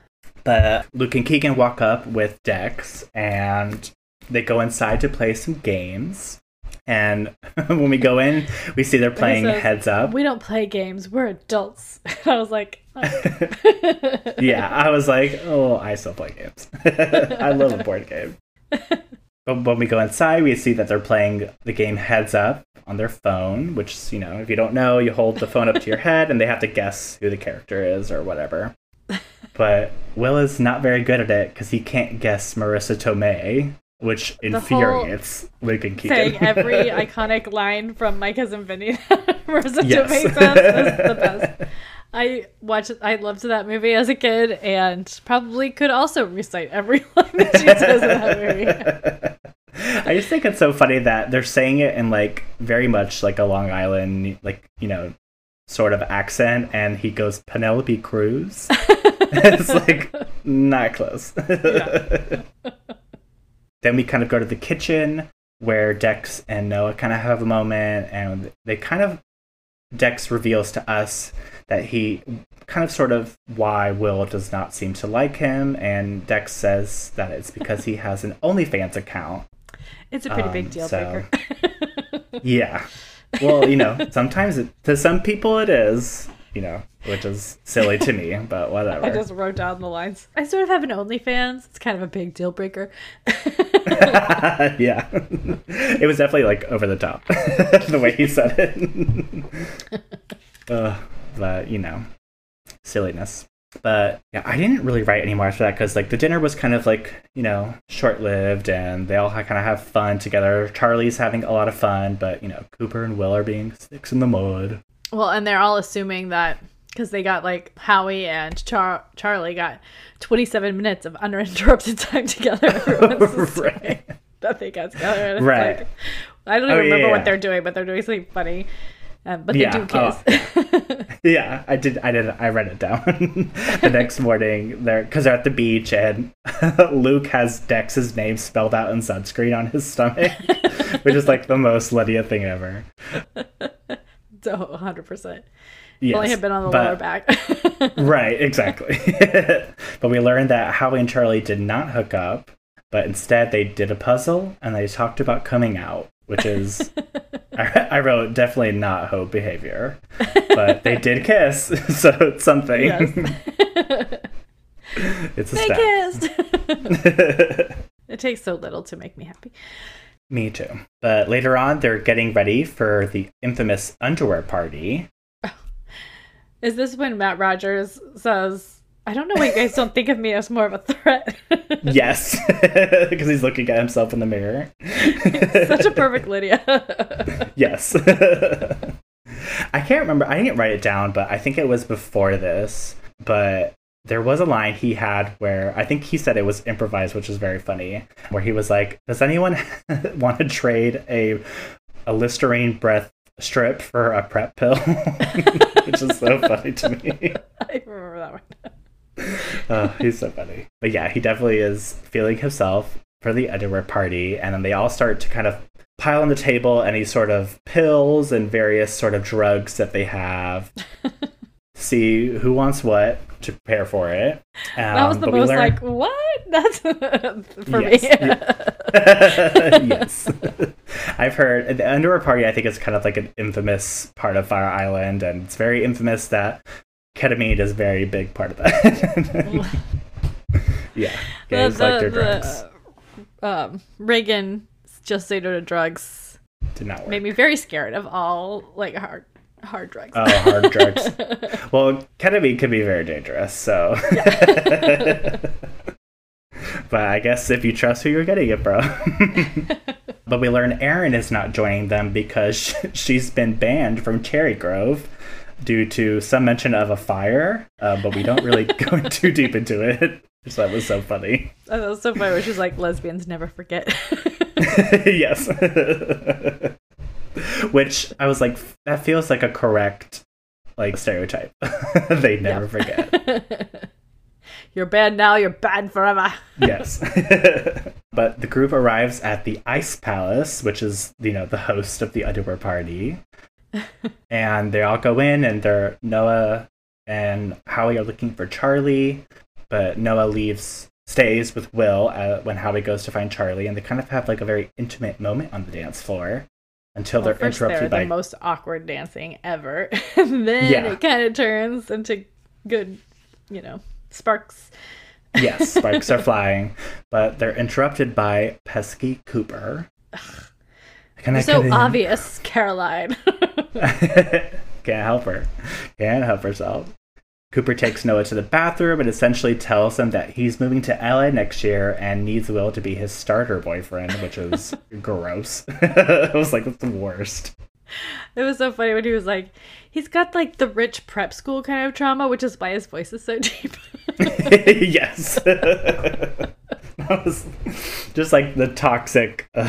But Luke and Keegan walk up with Dex and they go inside to play some games. And when we go in, we see they're playing says, Heads Up. We don't play games. We're adults. I was like, oh. yeah, I was like, oh, I still play games. I love a board game. But when we go inside, we see that they're playing the game Heads Up on their phone, which, you know, if you don't know, you hold the phone up to your head and they have to guess who the character is or whatever. But Will is not very good at it because he can't guess Marisa Tomei, which infuriates Luke and Keegan. saying every iconic line from My Cousin Vinny that Yes. Is the best. I watched. I loved that movie as a kid, and probably could also recite every line that she says in that movie. I just think it's so funny that they're saying it in like very much like a Long Island, like you know, sort of accent, and he goes Penelope Cruz. it's like not close. Then we kind of go to the kitchen where Dex and Noah kind of have a moment, and they kind of Dex reveals to us that he kind of sort of why Will does not seem to like him, and Dex says that it's because he has an OnlyFans account. It's a pretty um, big deal so, breaker. yeah. Well, you know, sometimes it, to some people it is, you know, which is silly to me, but whatever. I just wrote down the lines. I sort of have an OnlyFans. It's kind of a big deal breaker. yeah. It was definitely like over the top, the way he said it. uh, but, you know, silliness. But yeah, I didn't really write anymore after that because like the dinner was kind of like you know short lived and they all kind of have fun together. Charlie's having a lot of fun, but you know Cooper and Will are being sticks in the mud. Well, and they're all assuming that because they got like Howie and Char- Charlie got 27 minutes of uninterrupted time together. right. That they got together. right. Like, I don't even oh, remember yeah. what they're doing, but they're doing something funny. Um, but yeah. they do kiss. Oh. yeah, I did. I did. I read it down the next morning. They're because they're at the beach and Luke has Dex's name spelled out in sunscreen on his stomach, which is like the most Lydia thing ever. So 100. percent Yes, only had been on the but, lower back. right, exactly. but we learned that Howie and Charlie did not hook up, but instead they did a puzzle and they talked about coming out, which is I, I, wrote definitely not hope behavior, but they did kiss, so it's something. Yes. it's a they step. kissed. it takes so little to make me happy. Me too. But later on, they're getting ready for the infamous underwear party. Is this when Matt Rogers says, I don't know why you guys don't think of me as more of a threat? yes, because he's looking at himself in the mirror. Such a perfect Lydia. yes. I can't remember. I didn't write it down, but I think it was before this. But there was a line he had where I think he said it was improvised, which is very funny, where he was like, "Does anyone want to trade a a Listerine breath strip for a PrEP pill?" which is so funny to me. I remember that one. oh, he's so funny. But yeah, he definitely is feeling himself for the underwear party, and then they all start to kind of pile on the table any sort of pills and various sort of drugs that they have. See who wants what to prepare for it. Um, that was um, the most learn... like what? That's for yes. me. yes, I've heard the underwear party. I think is kind of like an infamous part of Fire Island, and it's very infamous that ketamine is a very big part of that. yeah, gays the, the, like their drugs. The, um, Reagan just say no to drugs. Did not work. Made me very scared of all like hard hard drugs. Oh, hard drugs. well, ketamine can be very dangerous, so. Yeah. but I guess if you trust who you're getting it from. but we learn Erin is not joining them because she's been banned from Cherry Grove due to some mention of a fire, uh, but we don't really go too deep into it. So that was so funny. Oh, that was so funny. She's like, "Lesbians never forget." yes. Which I was like, that feels like a correct like stereotype. they never forget. you're bad now, you're bad forever. yes. but the group arrives at the Ice Palace, which is, you know, the host of the underwear party. and they all go in and they're Noah and Howie are looking for Charlie, but Noah leaves stays with Will uh, when Howie goes to find Charlie, and they kind of have like a very intimate moment on the dance floor until well, they're interrupted they're by the most awkward dancing ever. and then yeah. it kind of turns into good, you know, sparks. yes, sparks are flying, but they're interrupted by pesky Cooper. Can so obvious, Caroline. Can't help her. Can't help herself. Cooper takes Noah to the bathroom and essentially tells him that he's moving to LA next year and needs Will to be his starter boyfriend, which is gross. I was like, that's the worst. It was so funny when he was like, he's got like the rich prep school kind of trauma, which is why his voice is so deep. yes. that was just like the toxic uh,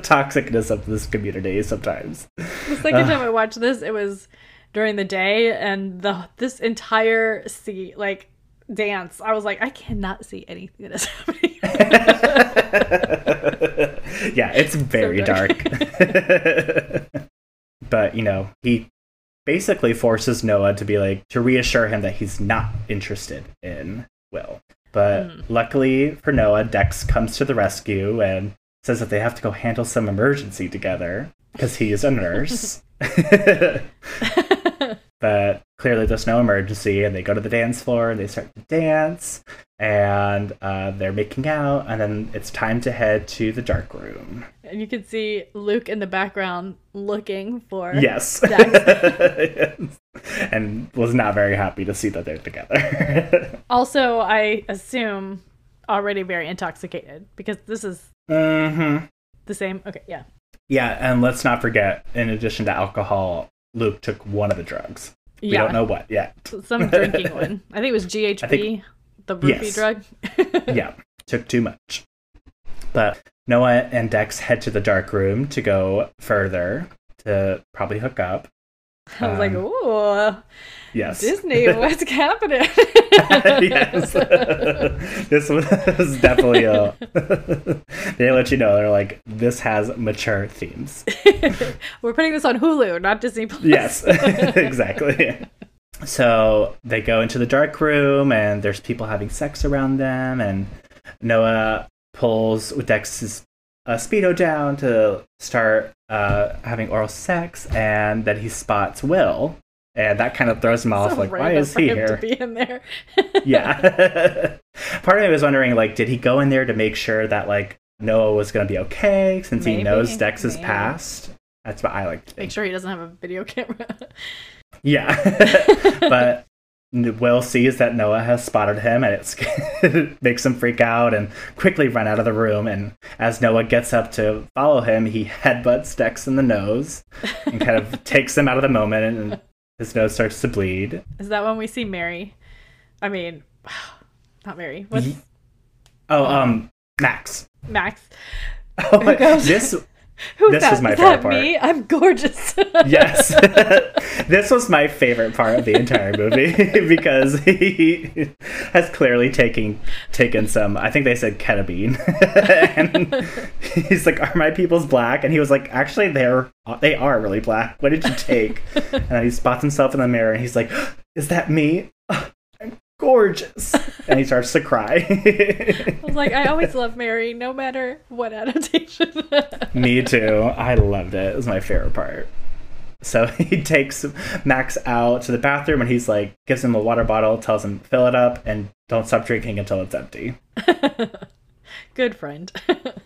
toxicness of this community sometimes. the second time I watched this, it was during the day, and the this entire sea like dance, I was like, I cannot see anything that is happening. yeah, it's very dark. dark. but, you know, he basically forces Noah to be like, to reassure him that he's not interested in Will. But Hmm. luckily for Noah, Dex comes to the rescue and says that they have to go handle some emergency together because he is a nurse. But clearly there's no emergency and they go to the dance floor and they start to dance and uh, they're making out and then it's time to head to the dark room and you can see Luke in the background looking for yes Dex. and was not very happy to see that they're together Also, I assume already very intoxicated because this is hmm the same. Okay, yeah. yeah and let's not forget in addition to alcohol luke took one of the drugs we don't know what yet Some drinking one. I think it was GHB, think- the roofie Yes. drug. yeah, took too much. But Noah and Dex head to the dark room to go further to probably hook up. I was like, Um, ooh, Yes. Disney, what's happening? yes. this was definitely a. they let you know they're like this has mature themes. We're putting this on Hulu, not Disney Plus. Yes, exactly. So they go into the dark room, and there's people having sex around them, and Noah pulls Dex's uh, speedo down to start uh, having oral sex, and then he spots Will, and that kind of throws him off. So like, why is he here? To be in there. yeah. Part of me was wondering, like, did he go in there to make sure that like Noah was going to be okay since he knows Dex's maybe. past? That's what I like. Make sure he doesn't have a video camera. Yeah. but Will sees that Noah has spotted him and it makes him freak out and quickly run out of the room. And as Noah gets up to follow him, he headbutts Dex in the nose and kind of takes him out of the moment and his nose starts to bleed. Is that when we see Mary? I mean, not Mary. What's Oh, um, Max. Max? Oh, this Who's This that? was my Is that favorite part. me? I'm gorgeous. yes this was my favorite part of the entire movie because he has clearly taken taken some i think they said ketamine and he's like are my peoples black and he was like actually they're they are really black what did you take and then he spots himself in the mirror and he's like is that me gorgeous and he starts to cry I was like, I always love Mary, no matter what adaptation. Me too. I loved it. It was my favorite part. So he takes Max out to the bathroom and he's like, gives him a water bottle, tells him fill it up and don't stop drinking until it's empty. Good friend.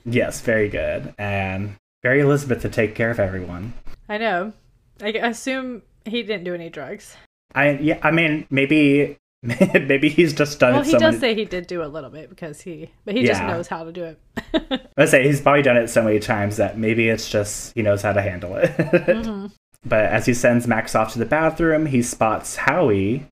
Yes, very good. And very Elizabeth to take care of everyone. I know. I assume he didn't do any drugs. I yeah, I mean maybe maybe he's just done Well, it he so does say he did do a little bit because he, but he just knows how to do it. I say he's probably done it so many times that maybe it's just he knows how to handle it. Mhm. But as he sends Max off to the bathroom, he spots Howie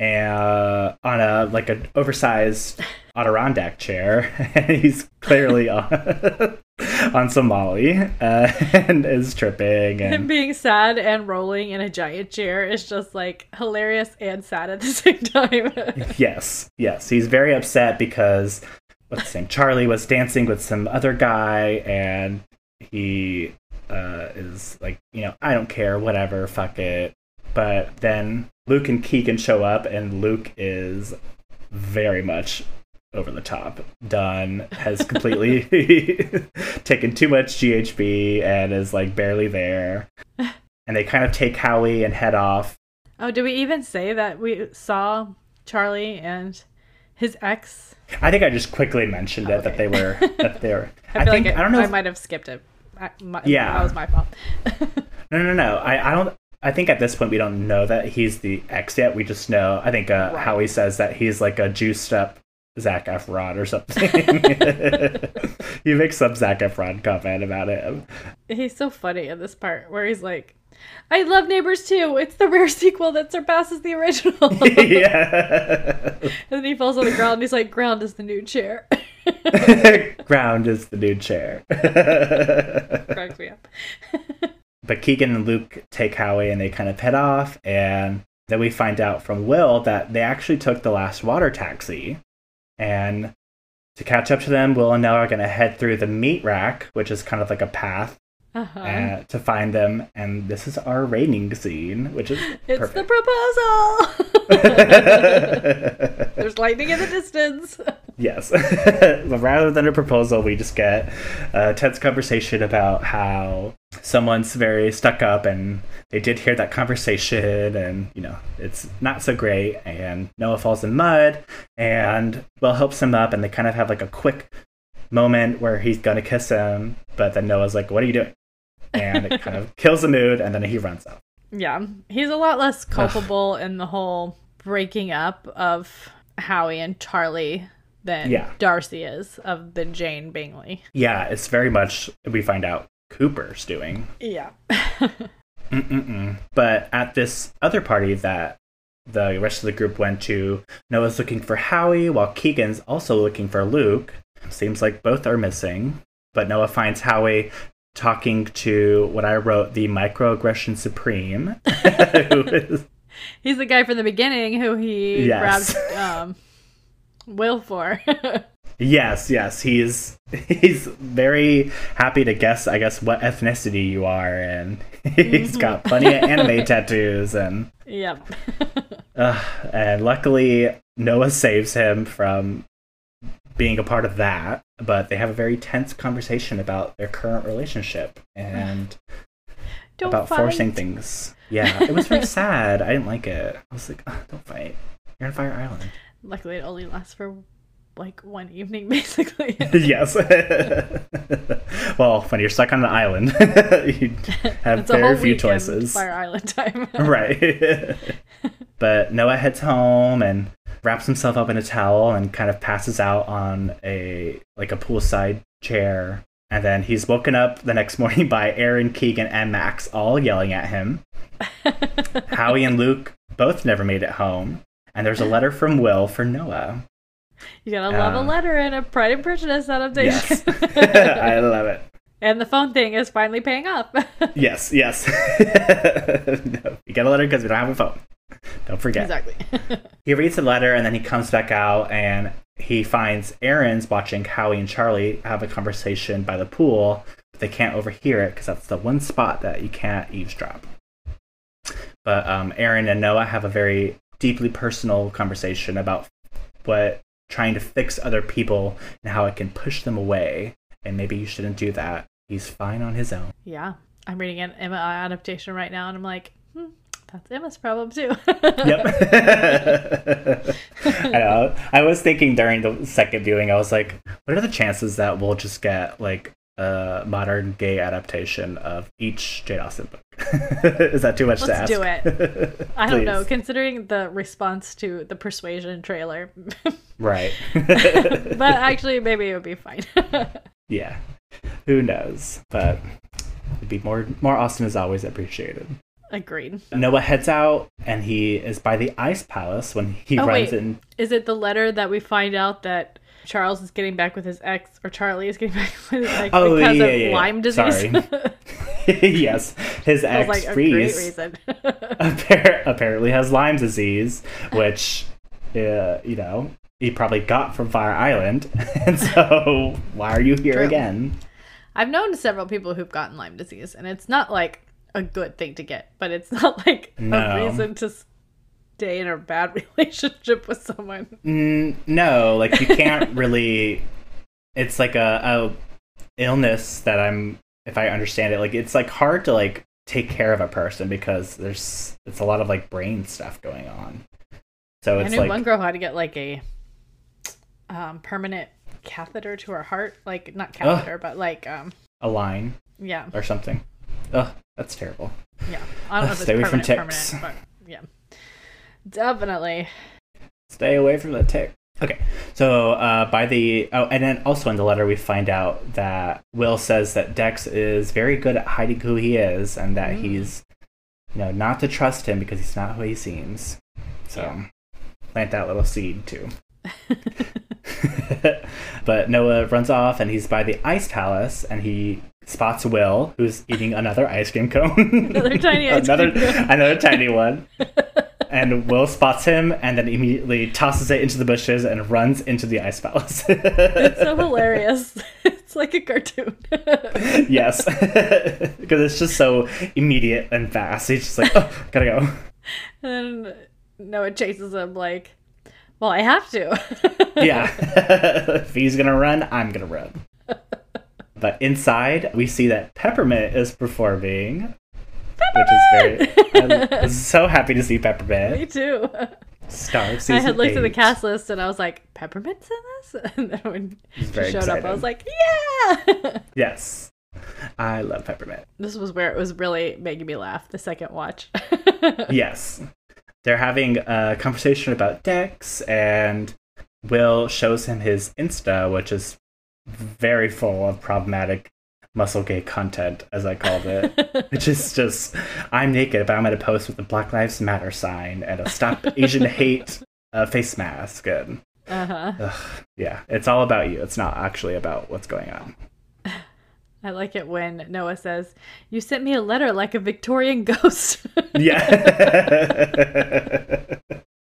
and on a like an oversized Adirondack chair, and he's clearly on, on Somali uh, and is tripping. Him And being sad and rolling in a giant chair is just like hilarious and sad at the same time. yes, yes, he's very upset because what's his name? Charlie was dancing with some other guy, and he uh, is like, you know, I don't care, whatever, fuck it. But then Luke and Keegan show up, and Luke is very much over the top. Done has completely taken too much GHB and is like barely there. And they kind of take Howie and head off. oh, did we even say that we saw Charlie and his ex? I think I just quickly mentioned it that they were that they were. I I, think like it, I don't know. I if- might have skipped it. I, my, Yeah. that was my fault. No, no, no. I, I don't. I think at this point we don't know that he's the ex yet. We just know. I think uh, Right. Howie says that he's like a juiced up Zac Efron or something. he makes some Zac Efron comment about it. He's so funny in this part where he's like, I love Neighbors too. It's the rare sequel that surpasses the original. yeah. and then he falls on the ground and he's like, Ground is the new chair. Ground is the new chair. Cracks me up. but Keegan and Luke take Howie and they kind of head off. And then we find out from Will that they actually took the last water taxi. And to catch up to them, Will and Noah are going to head through the meat rack, which is kind of like a path Uh-huh. uh, to find them. And this is our raining scene, which is it's perfect. the proposal. There's lightning in the distance. Yes. but rather than a proposal, we just get a tense conversation about how someone's very stuck up and they did hear that conversation and, you know, it's not so great. And Noah falls in mud and Will helps him up and they kind of have like a quick moment where he's going to kiss him. But then Noah's like, What are you doing? And it kind of kills the mood and then he runs out. Yeah, he's a lot less culpable in the whole breaking up of Howie and Charlie than Yeah. Darcy is of the Jane Bingley. Yeah, it's very much, we find out, Cooper's doing. Yeah. But at this other party that the rest of the group went to, Noah's looking for Howie while Keegan's also looking for Luke. Seems like both are missing. But Noah finds Howie talking to what I wrote, the microaggression supreme, is he's the guy from the beginning who he Yes. grabbed um, Will for. Yes, yes, he's he's very happy to guess, I guess, what ethnicity you are, and he's got plenty of anime tattoos, and yep. uh, and luckily Noah saves him from being a part of that. But they have a very tense conversation about their current relationship and Don't about fight. forcing things. Yeah, it was very sad. I didn't like it. I was like, "Ugh, don't fight. You're on Fire Island. Luckily, it only lasts for like one evening, basically. yes. well, when you're stuck on an island, you have it's a very whole few choices. Fire Island time. right. but Noah heads home and wraps himself up in a towel and kind of passes out on a like a poolside chair. And then he's woken up the next morning by Erin, Keegan, and Max all yelling at him. Howie and Luke both never made it home. And there's a letter from Will for Noah. You gotta love Uh, a letter and a Pride and Prejudice adaptation. Yes. I love it. and the phone thing is finally paying off. Yes, yes. no, you get a letter because we don't have a phone. Don't forget. exactly. He reads the letter and then he comes back out and he finds Erin's watching Howie and Charlie have a conversation by the pool, but they can't overhear it because that's the one spot that you can't eavesdrop. But um, Aaron and Noah have a very deeply personal conversation about what trying to fix other people and how it can push them away. And maybe you shouldn't do that. He's fine on his own. yeah. I'm reading an Emma adaptation right now and I'm like, hmm, that's Emma's problem too. Yep. I know. I was thinking during the second viewing, I was like, what are the chances that we'll just get like a modern gay adaptation of each Jane Austen book? Is that too much to Let's ask? do it. I don't know. Considering the response to the Persuasion trailer, Right. but actually, maybe it would be fine. yeah. Who knows? But it'd be more more Austen is always appreciated. Agreed. Noah heads out and he is by the ice palace when he Oh, runs wait. in Is it the letter that we find out that Charles is getting back with his ex, or Charlie is getting back with his ex Oh, because yeah, of yeah. Lyme disease? Sorry. yes, his ex like Reese appar- apparently has Lyme disease, which, uh, you know, he probably got from Fire Island. and so, why are you here True. again? I've known several people who've gotten Lyme disease, and it's not like a good thing to get, but it's not like No. a reason to stay in a bad relationship with someone. Mm, no, like you can't really. It's like a, a illness that I'm, if I understand it, like it's like hard to like take care of a person because there's it's a lot of like brain stuff going on. So I knew like one girl had to get like a um, permanent catheter to her heart, like not catheter, but like um, a line yeah, or something. Ugh, that's terrible. yeah. I don't know if it's Stay away from permanent, but definitely. Stay away from the tick. Okay, so uh, by the oh, and then also in the letter we find out that Will says that Dex is very good at hiding who he is, and that Mm. he's, you know, not to trust him because he's not who he seems. So Yeah. plant that little seed too. but Noah runs off, and he's by the ice palace, and he spots Will, who's eating another ice cream cone. Another tiny ice another, cream cone. another tiny one. And Will spots him and then immediately tosses it into the bushes and runs into the ice palace. It's so hilarious. It's like a cartoon. yes. Because it's just so immediate and fast. He's just like, oh, gotta go. and then Noah chases him like, well, I have to. Yeah. if he's gonna run, I'm gonna run. But inside, we see that Peppermint is performing. Which is very. I'm so happy to see Peppermint. Me too. Star of I had looked at the cast list and I was like, Peppermint's in this? And then when she showed up, I was like, yeah! Yes. I love Peppermint. this was where it was really making me laugh the second watch. Yes. They're having a conversation about Dex, and Will shows him his Insta, which is very full of problematic muscle gay content, as I called it. Which is just, I'm naked, but I'm at a post with a Black Lives Matter sign and a Stop Asian Hate uh, face mask. And uh-huh. ugh, yeah, it's all about you. It's not actually about what's going on. I like it when Noah says, You sent me a letter like a Victorian ghost. Yeah.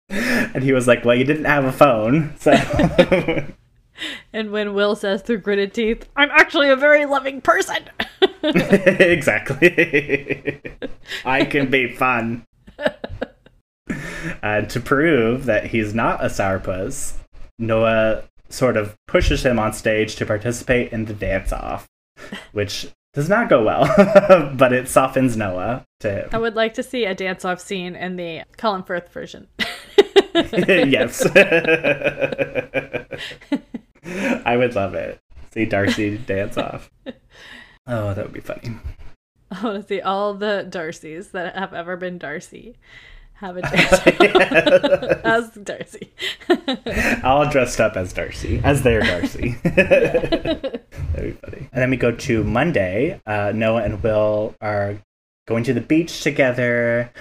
and he was like, Well, you didn't have a phone, so. And when Will says through gritted teeth, I'm actually a very loving person. exactly. I can be fun. And to prove that he's not a sourpuss, Noah sort of pushes him on stage to participate in the dance off, which does not go well, but it softens Noah to I would like to see a dance off scene in the Colin Firth version. yes. I would love it. See Darcy dance off. Oh, that would be funny. I want to see all the Darcys that have ever been Darcy have a dance as Darcy. All dressed up as Darcy, as their Darcy. That'd be funny. And then we go to Monday. Uh, Noah and Will are going to the beach together,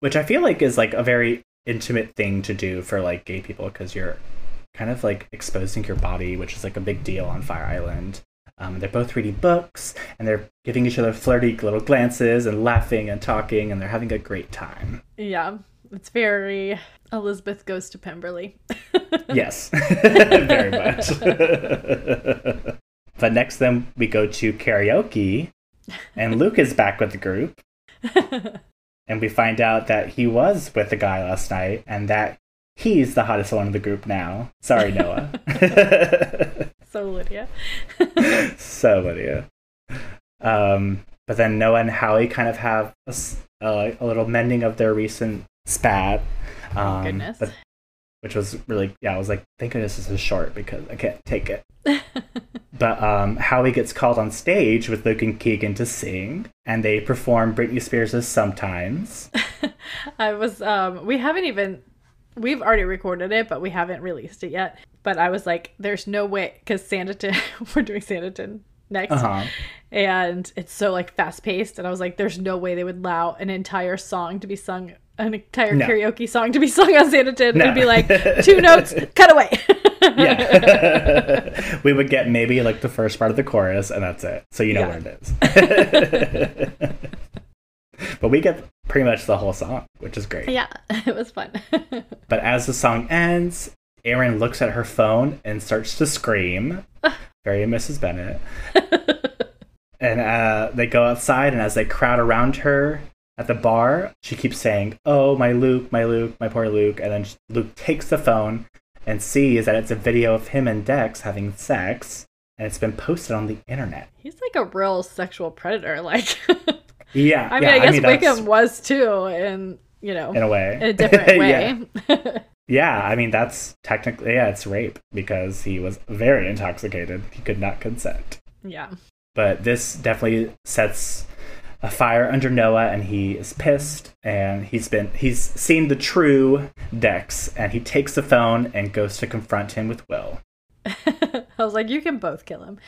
which I feel like is like a very intimate thing to do for like gay people because you're kind of like exposing your body, which is like a big deal on Fire Island. Um, they're both reading books and they're giving each other flirty little glances and laughing and talking and they're having a great time. yeah, it's very Elizabeth goes to Pemberley. Yes, very much. but next, then we go to karaoke, and Luke is back with the group, and we find out that he was with the guy last night, and that he's the hottest one in the group now. Sorry, Noah. so Lydia. so Lydia. Um, but then Noah and Howie kind of have a, uh, a little mending of their recent spat. Um, goodness. But, which was really, yeah, I was like, thank goodness this is short because I can't take it. But um, Howie gets called on stage with Luke and Keegan to sing, and they perform Britney Spears' Sometimes. I was um we haven't even we've already recorded it, but we haven't released it yet. But I was like, there's no way because Sanditon we're doing Sanditon next. Uh-huh. And it's so like fast paced, and I was like, there's no way they would allow an entire song to be sung an entire No. karaoke song to be sung on Sanditon. No. It'd be like two notes, cut away. Yeah. we would get maybe like the first part of the chorus, and that's it. So you know Yeah. where it is. But we get pretty much the whole song, which is great. yeah, it was fun. But as the song ends, Erin looks at her phone and starts to scream. Very Mrs. Bennet. and uh, they go outside, and as they crowd around her at the bar, she keeps saying, Oh, my Luke, my Luke, my poor Luke. And then Luke takes the phone and sees that it's a video of him and Dex having sex, and it's been posted on the internet. He's like a real sexual predator. Like, Yeah. I mean, yeah, I guess that's- Wickham was too, in you know, In a way. in a different Yeah. way. Yeah, I mean that's technically yeah, it's rape because he was very intoxicated. He could not consent. yeah. But this definitely sets a fire under Noah and he is pissed and he's been he's seen the true Dex and he takes the phone and goes to confront him with Will. I was like, you can both kill him.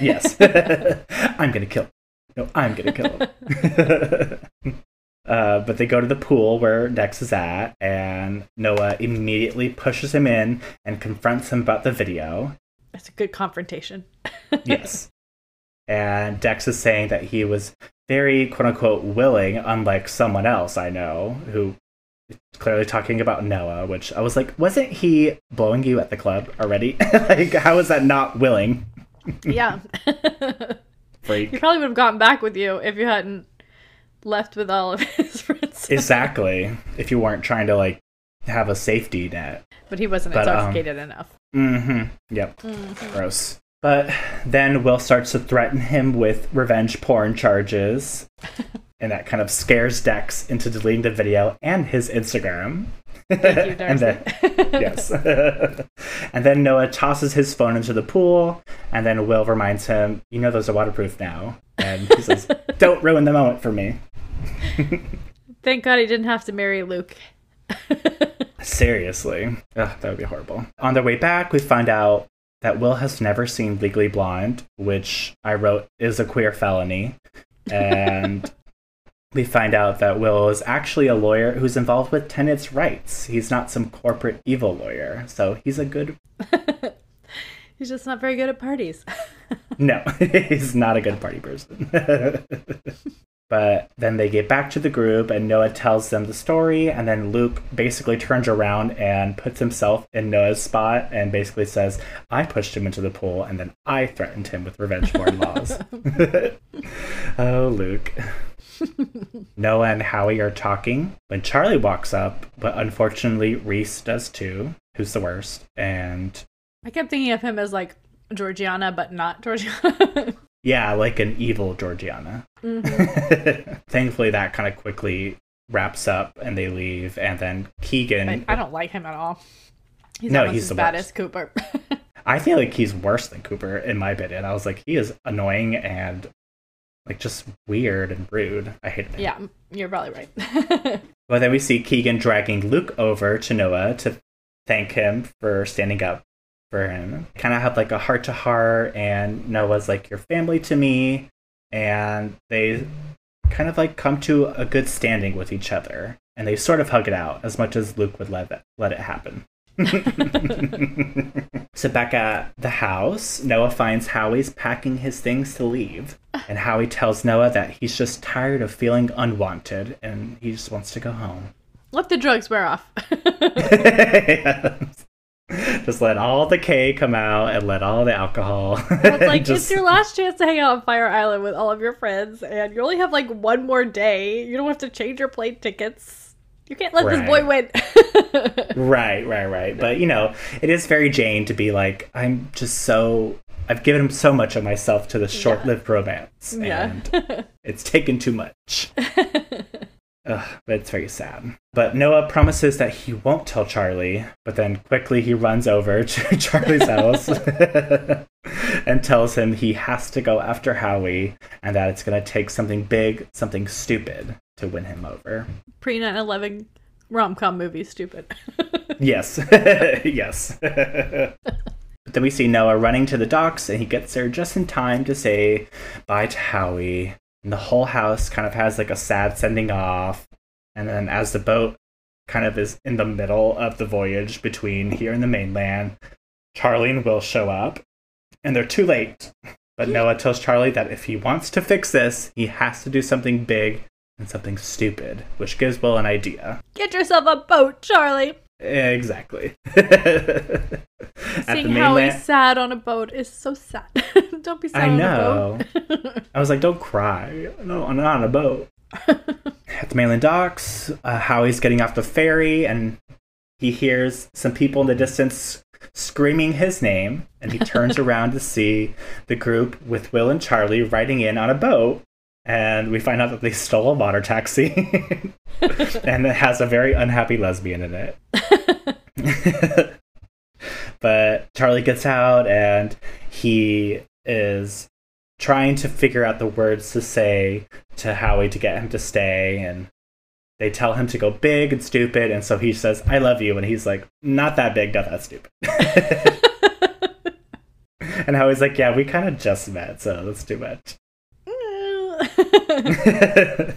yes. I'm gonna kill him. No, I'm gonna kill him. uh, but they go to the pool where Dex is at, and Noah immediately pushes him in and confronts him about the video. That's a good confrontation. yes. And Dex is saying that he was very quote unquote willing, unlike someone else I know who clearly talking about Noah, which I was like, wasn't he blowing you at the club already? like, how is that not willing? yeah. Freak. He probably would have gotten back with you if you hadn't left with all of his friends. exactly. If you weren't trying to like have a safety net. But he wasn't But, um, intoxicated enough. Mm-hmm. Yep. Mhm. Gross. But then Will starts to threaten him with revenge porn charges. and that kind of scares Dex into deleting the video and his Instagram. Thank you, and then, yes. and then Noah tosses his phone into the pool, and then Will reminds him, You know, those are waterproof now. And he says, Don't ruin the moment for me. Thank God he didn't have to marry Luke. Seriously. Ugh, that would be horrible. On their way back, we find out that Will has never seen Legally Blonde, which I wrote is a queer felony. And we find out that Will is actually a lawyer who's involved with tenants' rights. He's not some corporate evil lawyer. So he's a good. He's just not very good at parties. No, he's not a good party person. but then they get back to the group, and Noah tells them the story. And then Luke basically turns around and puts himself in Noah's spot and basically says, I pushed him into the pool, and then I threatened him with revenge porn laws. oh, Luke. Noah and Howie are talking when Charlie walks up, but unfortunately, Reese does too, who's the worst. And I kept thinking of him as like Georgiana, but not Georgiana. yeah, like an evil Georgiana. Mhm. Thankfully, that kind of quickly wraps up and they leave. And then Keegan, I, I don't like him at all. He's No, he's the baddest. Cooper. I feel like he's worse than Cooper, in my opinion. I was like, he is annoying and like just weird and rude. I hate him. yeah, you're probably right. well, then we see Keegan dragging Luke over to Noah to thank him for standing up for him. Kind of have like a heart to heart, and Noah's like, Your family to me. And they kind of like come to a good standing with each other. And they sort of hug it out as much as Luke would let it, let it happen. So back at the house, Noah finds Howie's packing his things to leave. And Howie tells Noah that he's just tired of feeling unwanted and he just wants to go home. Let the drugs wear off. just let all the K come out and let all the alcohol. it's like just, it's your last chance to hang out on Fire Island with all of your friends, and you only have like one more day. You don't have to change your plane tickets. You can't let this boy win. Right, right, right. But you know, it is very Jane to be like, I'm just so I've given him so much of myself to this short-lived romance, yeah. and it's taken too much. Ugh, but it's very sad. But Noah promises that he won't tell Charlie, but then quickly he runs over to Charlie's house and tells him he has to go after Howie and that it's going to take something big, something stupid to win him over. Pre 9 11 rom com movie, stupid. Yes. yes. but then we see Noah running to the docks and he gets there just in time to say bye to Howie. And the whole house kind of has like a sad sending off. And then as the boat kind of is in the middle of the voyage between here and the mainland, Charlie and Will show up. And they're too late. But Noah tells Charlie that if he wants to fix this, he has to do something big and something stupid, which gives Will an idea. Get yourself a boat, Charlie. Exactly. Seeing Howie sad on a boat is so sad. don't be sad I on know. a boat. I was like, don't cry. No, I'm not on a boat. At the mainland docks, uh, Howie's getting off the ferry and he hears some people in the distance screaming his name. And he turns around to see the group with Will and Charlie riding in on a boat. And we find out that they stole a water taxi. and it has a very unhappy lesbian in it. but Charlie gets out and he is trying to figure out the words to say to Howie to get him to stay. And they tell him to go big and stupid. And so he says I love you. And he's like not that big not that stupid. And Howie's like yeah we kind of just met so that's too much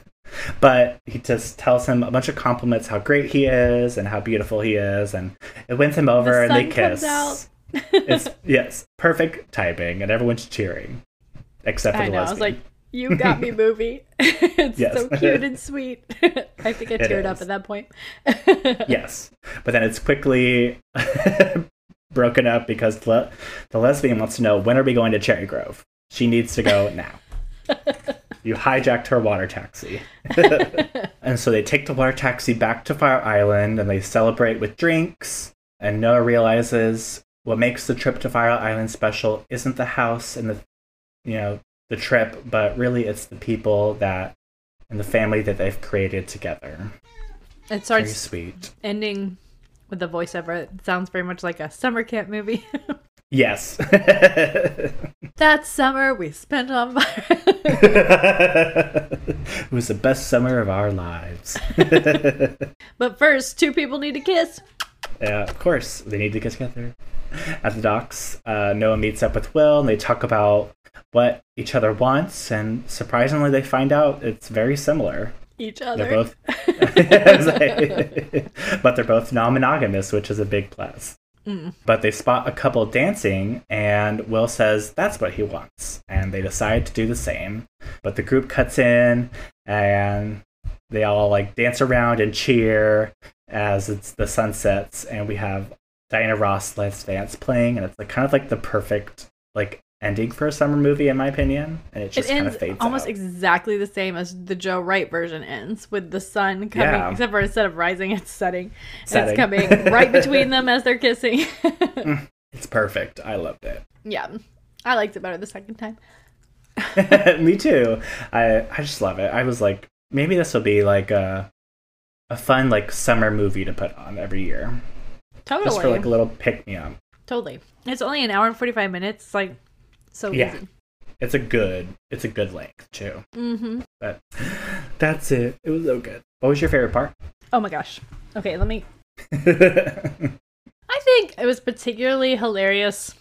but he just tells him a bunch of compliments how great he is and how beautiful he is and it wins him over The and they kiss it's yes perfect typing and everyone's cheering except for I the know. I was like, you got me, movie. it's Yes. so cute and sweet. I think I teared up at that point. yes but then it's quickly broken up because le- the lesbian wants to know when are we going to cherry grove she needs to go now you hijacked her water taxi and so they take the water taxi back to fire island and they celebrate with drinks and noah realizes what makes the trip to fire island special isn't the house and the you know the trip but really it's the people that and the family that they've created together It very sweet ending with the voiceover. It sounds very much like a summer camp movie. Yes. that summer we spent on fire. it was the best summer of our lives. but first, two people need to kiss. yeah, of course, they need to get together. At the docks, uh, Noah meets up with Will and they talk about what each other wants, and surprisingly, they find out it's very similar. Each other. They're both, but they're both non-monogamous, which is a big plus. Mm. But they spot a couple dancing, and Will says that's what he wants, and they decide to do the same. But the group cuts in, and they all like dance around and cheer as it's the sun sets, and we have Diana Ross Let's Dance playing, and it's like kind of like the perfect like ending for a summer movie, in my opinion. And it It just kind of fades out. almost out. exactly the same as the Joe Wright version ends, with the sun coming, Yeah. except for instead of rising, it's setting. Setting. It's coming right between them as they're kissing. Mm, it's perfect. I loved it. yeah, I liked it better the second time. Me too. I I just love it. I was like, maybe this will be like a a fun like summer movie to put on every year, Totally, just for like a little pick me up. totally. It's only an hour and forty five minutes. Like so Yeah. easy. It's a good it's a good length too. Mm-hmm. But that's it. It was so good. What was your favorite part? Oh my gosh. Okay, let me. I think it was particularly hilarious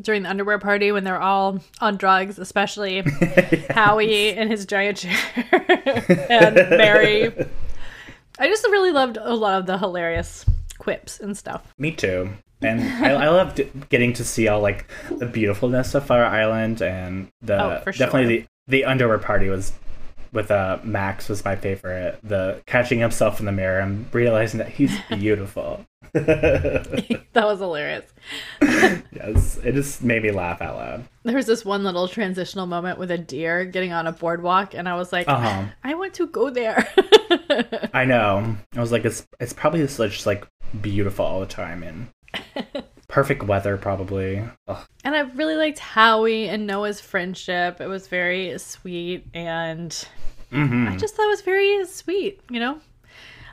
during the underwear party when they're all on drugs, especially Howie in his giant chair and Mary. I just really loved a lot of the hilarious quips and stuff. Me too. And I, I loved getting to see all like the beautifulness of Fire Island and the Oh, definitely sure. the the underwear party was with uh Max was my favorite. The catching himself in the mirror and realizing that he's beautiful. that was hilarious. yes, it just made me laugh out loud. There was this one little transitional moment with a deer getting on a boardwalk, and I was like, Uh huh. I want to go there. I know. I was like, it's it's probably just like beautiful all the time and perfect weather probably. Ugh. And I really liked Howie and Noah's friendship. It was very sweet and Mhm. I just thought it was very sweet, you know?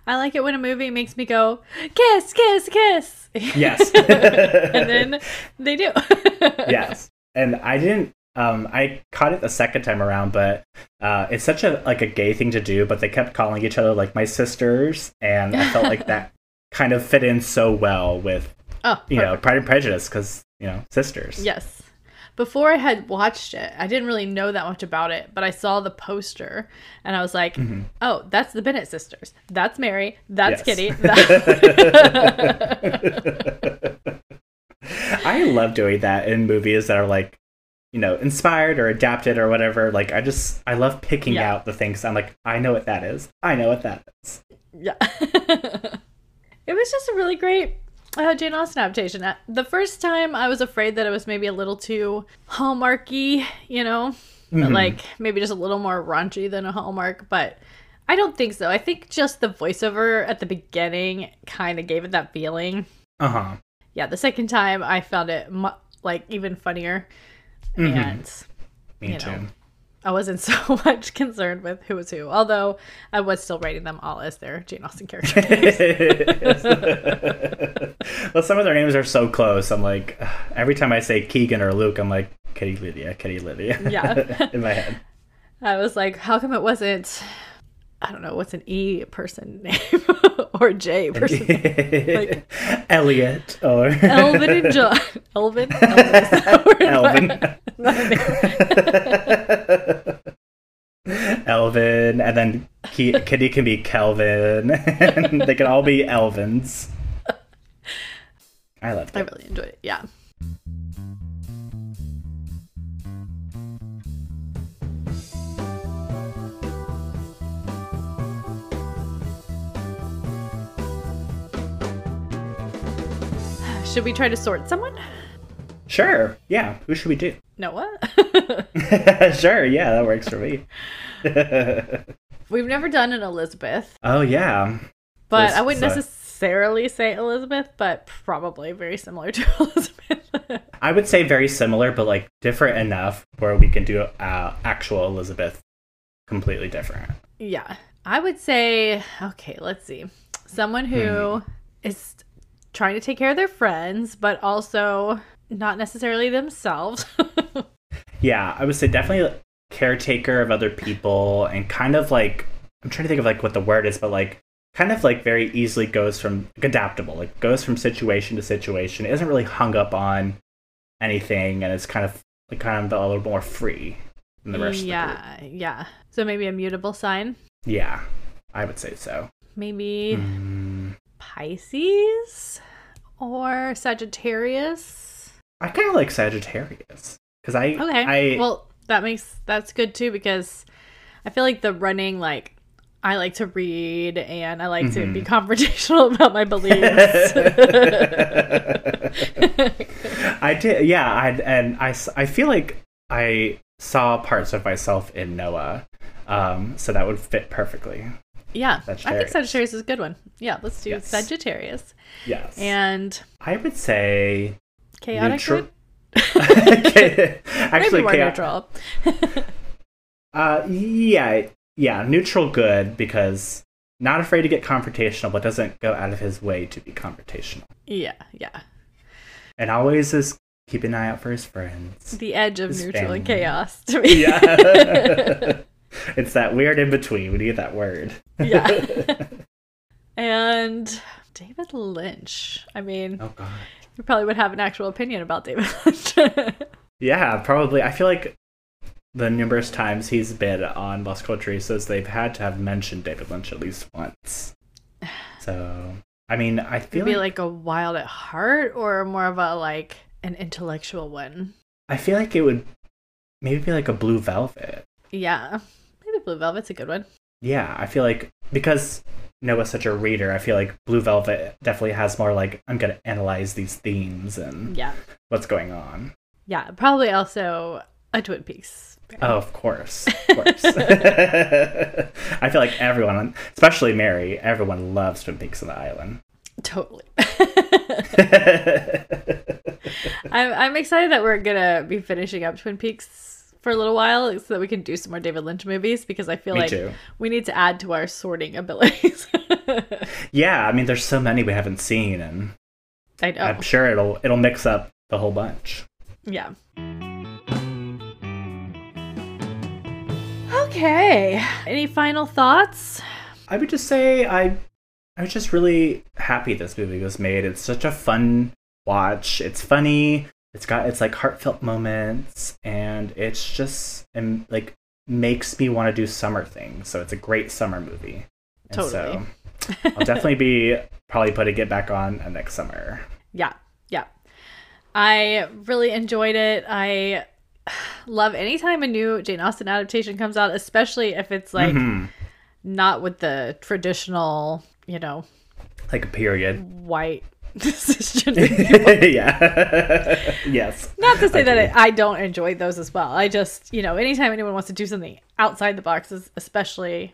I like it when a movie makes me go, kiss, kiss, kiss. Yes. and then they do. yes. And I didn't um I caught it the second time around, but uh it's such a like a gay thing to do, but they kept calling each other like my sisters and I felt like that kind of fit in so well with, Oh, you know. Pride and Prejudice cuz, you know, sisters. Yes. Before I had watched it, I didn't really know that much about it, but I saw the poster and I was like, Mm-hmm. oh, that's the Bennet sisters. That's Mary. That's Yes. Kitty. I love doing that in movies that are like, you know, inspired or adapted or whatever. Like I just I love picking Yeah. out the things. I'm like, I know what that is. I know what that is. yeah. it was just a really great uh, Jane Austen adaptation. Uh, The first time I was afraid that it was maybe a little too hallmarky, you know, Mhm. like maybe just a little more raunchy than a hallmark, but I don't think so. I think just the voiceover at the beginning kind of gave it that feeling. Uh-huh. Yeah, the second time I found it mu- like even funnier, Mhm. and Me too. know. I wasn't so much concerned with who was who, although I was still rating them all as their Jane Austen characters. well, some of their names are so close. I'm like, every time I say Keegan or Luke, I'm like, Kitty Lydia, Kitty Lydia. Yeah. in my head. I was like, how come it wasn't? I don't know what's an E person name or J person. name? Elliot or Elvin and John. Elvin. Elvin. that? Elvin. Not a name. Elvin, and then Ki- Kitty can be Kelvin, they can all be Elvins. I loved I really enjoyed it. Yeah. Should we try to sort someone? Sure, yeah. Who should we do? Noah? sure, yeah, that works for me. We've never done an Elizabeth, oh yeah, but I wouldn't so- necessarily say Elizabeth, but probably very similar to Elizabeth. I would say very similar, but like different enough where we can do uh, actual Elizabeth completely different. yeah. I would say, okay, let's see. Someone who is trying to take care of their friends, but also not necessarily themselves. Yeah, I would say definitely caretaker of other people and kind of like I'm trying to think of like what the word is, but like kind of like very easily goes from like, adaptable, like goes from situation to situation. It isn't really hung up on anything, and it's kind of like kind of a little more free than the rest of the yeah, yeah. So maybe a mutable sign. Yeah, I would say so. Maybe Mm, Pisces or Sagittarius. I kind of like Sagittarius because I Okay. I well, that makes that's good too because I feel like the running like I like to read and I like to be confrontational about my beliefs. I did, yeah. I and I I feel like I saw parts of myself in Noah, um, so that would fit perfectly. Yeah, I think Sagittarius. Is a good one. Yeah, let's do Yes. Sagittarius Yes, and I would say chaotic. neutral. good? Okay, Maybe Actually, more chao- neutral. Uh, yeah, yeah, neutral good because not afraid to get confrontational, but doesn't go out of his way to be confrontational, Yeah, yeah. and always is keep an eye out for his friends. The edge of neutral and chaos to me. Yeah. it's that weird in between. We need that word. Yeah. and David Lynch. I mean, Oh god. you probably would have an actual opinion about David Lynch. Yeah, probably. I feel like the numerous times he's been on Las Culturistas, they've had to have mentioned David Lynch at least once. So, I mean, I feel Would be like, like a wild at heart or more of a like an intellectual one. I feel like it would maybe be like a Blue Velvet. Yeah. Maybe Blue Velvet's a good one. Yeah, I feel like because Noah's such a reader, I feel like Blue Velvet definitely has more like I'm gonna analyze these themes and Yeah. what's going on. Yeah. Probably also a Twin Peaks. Oh, of course, of course. I feel like everyone, especially Mary, everyone loves Twin Peaks on the Island. Totally. I'm, I'm excited that we're gonna be finishing up Twin Peaks for a little while so that we can do some more David Lynch movies because I feel Me like too. we need to add to our sorting abilities. Yeah, I mean, there's so many we haven't seen, and I know. I'm sure it'll it'll mix up the whole bunch. Yeah. Okay. Any final thoughts? I would just say I I was just really happy this movie was made. It's such a fun watch. It's funny. It's got it's like heartfelt moments, and it's just and like makes me want to do summer things. So it's a great summer movie. And Totally. So I'll definitely be probably putting it back on next summer. Yeah. Yeah. I really enjoyed it. I love anytime a new Jane Austen adaptation comes out, especially if it's like Mhm. not with the traditional, you know, like a period. white cisgender yeah. yes. Not to say that. I, I don't enjoy those as well. I just, you know, anytime anyone wants to do something outside the boxes, especially,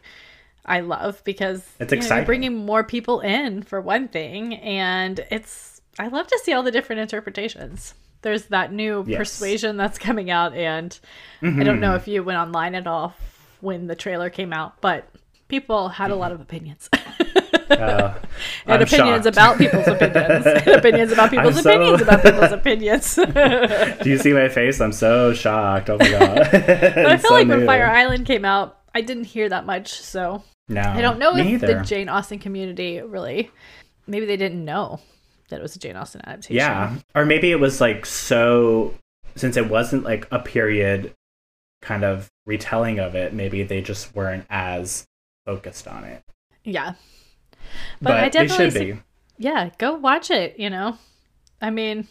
I love because It's you know, exciting. bringing more people in for one thing, and it's I love to see all the different interpretations. There's that new Yes. persuasion that's coming out, and I Mm-hmm. don't know if you went online at all when the trailer came out, but people had a lot of opinions. Uh, and opinions shocked. about people's opinions. and opinions about people's so- opinions about people's opinions. Do you see my face? I'm so shocked. Oh my god. But I feel like when Fire Island came out, I didn't hear that much, so No, I don't know if either. the Jane Austen community really maybe they didn't know that it was a Jane Austen adaptation. Yeah, or maybe it was like so since it wasn't like a period kind of retelling of it. Maybe they just weren't as focused on it. Yeah. But, But, I they definitely should be. yeah, go watch it, you know. I mean,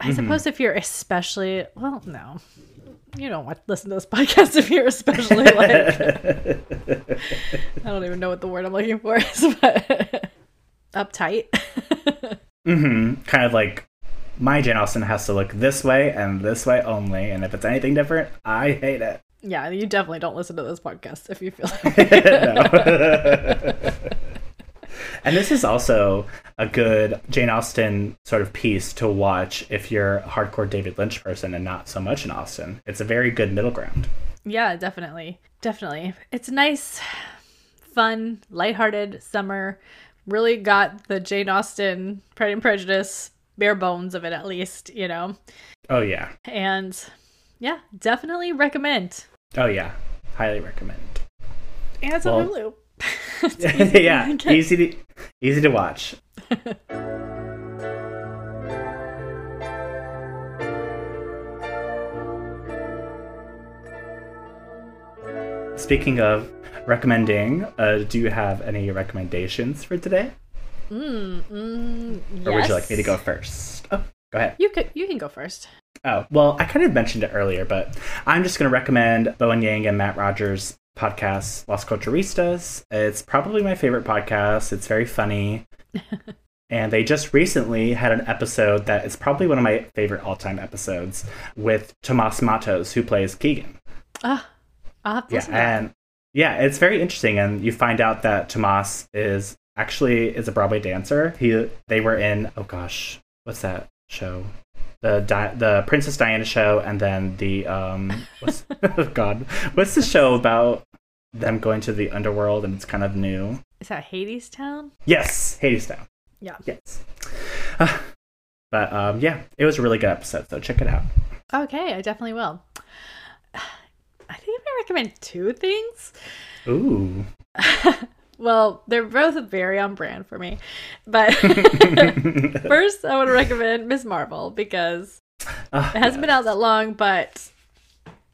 I Mhm. suppose if you're especially well, no. You don't want listen to this podcast if you're especially like I don't even know what the word I'm looking for is, but uptight. hmm Kind of like my Jane Austen has to look this way and this way only, and if it's anything different, I hate it. Yeah, you definitely don't listen to this podcast if you feel like No. and this is also a good Jane Austen sort of piece to watch if you're a hardcore David Lynch person and not so much in Austen. It's a very good middle ground. Yeah, definitely. Definitely. It's nice, fun, lighthearted summer. Really got the Jane Austen Pride and Prejudice bare bones of it at least, you know. Oh yeah. And yeah, definitely recommend. Oh yeah. Highly recommend. And it's Well- on Hulu. It's to yeah, easy to easy to watch. Speaking of recommending, uh, do you have any recommendations for today, Mm, mm, or would you like me to go first? Oh, go ahead. You could you can go first. Oh, well, I kind of mentioned it earlier, but I'm just going to recommend Bowen Yang and Matt Rogers' podcast, Las Culturistas. It's probably my favorite podcast. It's very funny. and they just recently had an episode that is probably one of my favorite all time episodes with Tomas Matos, who plays Keegan. Ah, to Yeah, listen to that. and yeah, it's very interesting, and you find out that Tomas is actually is a Broadway dancer. He they were in oh gosh, what's that show? The Di- the Princess Diana show, and then the um what's oh god, what's the show about them going to the underworld and it's kind of new? Is that Hadestown? Yes, Hadestown. Yeah. Yes. but um yeah, it was a really good episode, so check it out. Okay, I definitely will. I think I'm gonna recommend two things. Ooh. Well, they're both very on brand for me. But first, I want to recommend Ms. Marvel because Ah, it hasn't yes. been out that long, but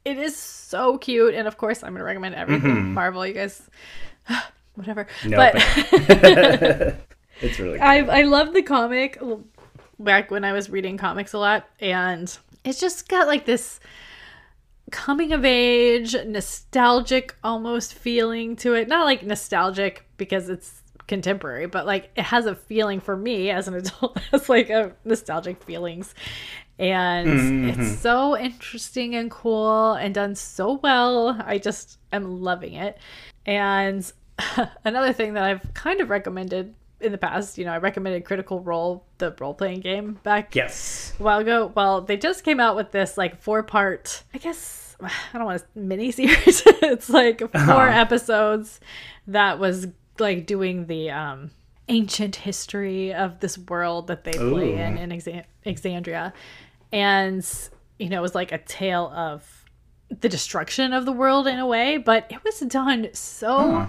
it is so cute. And of course, I'm going to recommend everything Mhm. Marvel. You guys, whatever. No, but it's really good. I I love the comic back when I was reading comics a lot, and it's just got like this coming of age, nostalgic almost feeling to it. Not like nostalgic because it's contemporary, but like it has a feeling for me as an adult has like a nostalgic feelings. And Mhm. it's so interesting and cool and done so well. I just am loving it. And another thing that I've kind of recommended in the past, you know, I recommended Critical Role, the role playing game back Yes. a while ago. Well, they just came out with this like four part, I guess, I don't want to mini series. it's like 4 Uh-huh. episodes that was like doing the um ancient history of this world that they play Ooh. in in Exa- Exandria. And, you know, it was like a tale of the destruction of the world in a way, but it was done so Huh.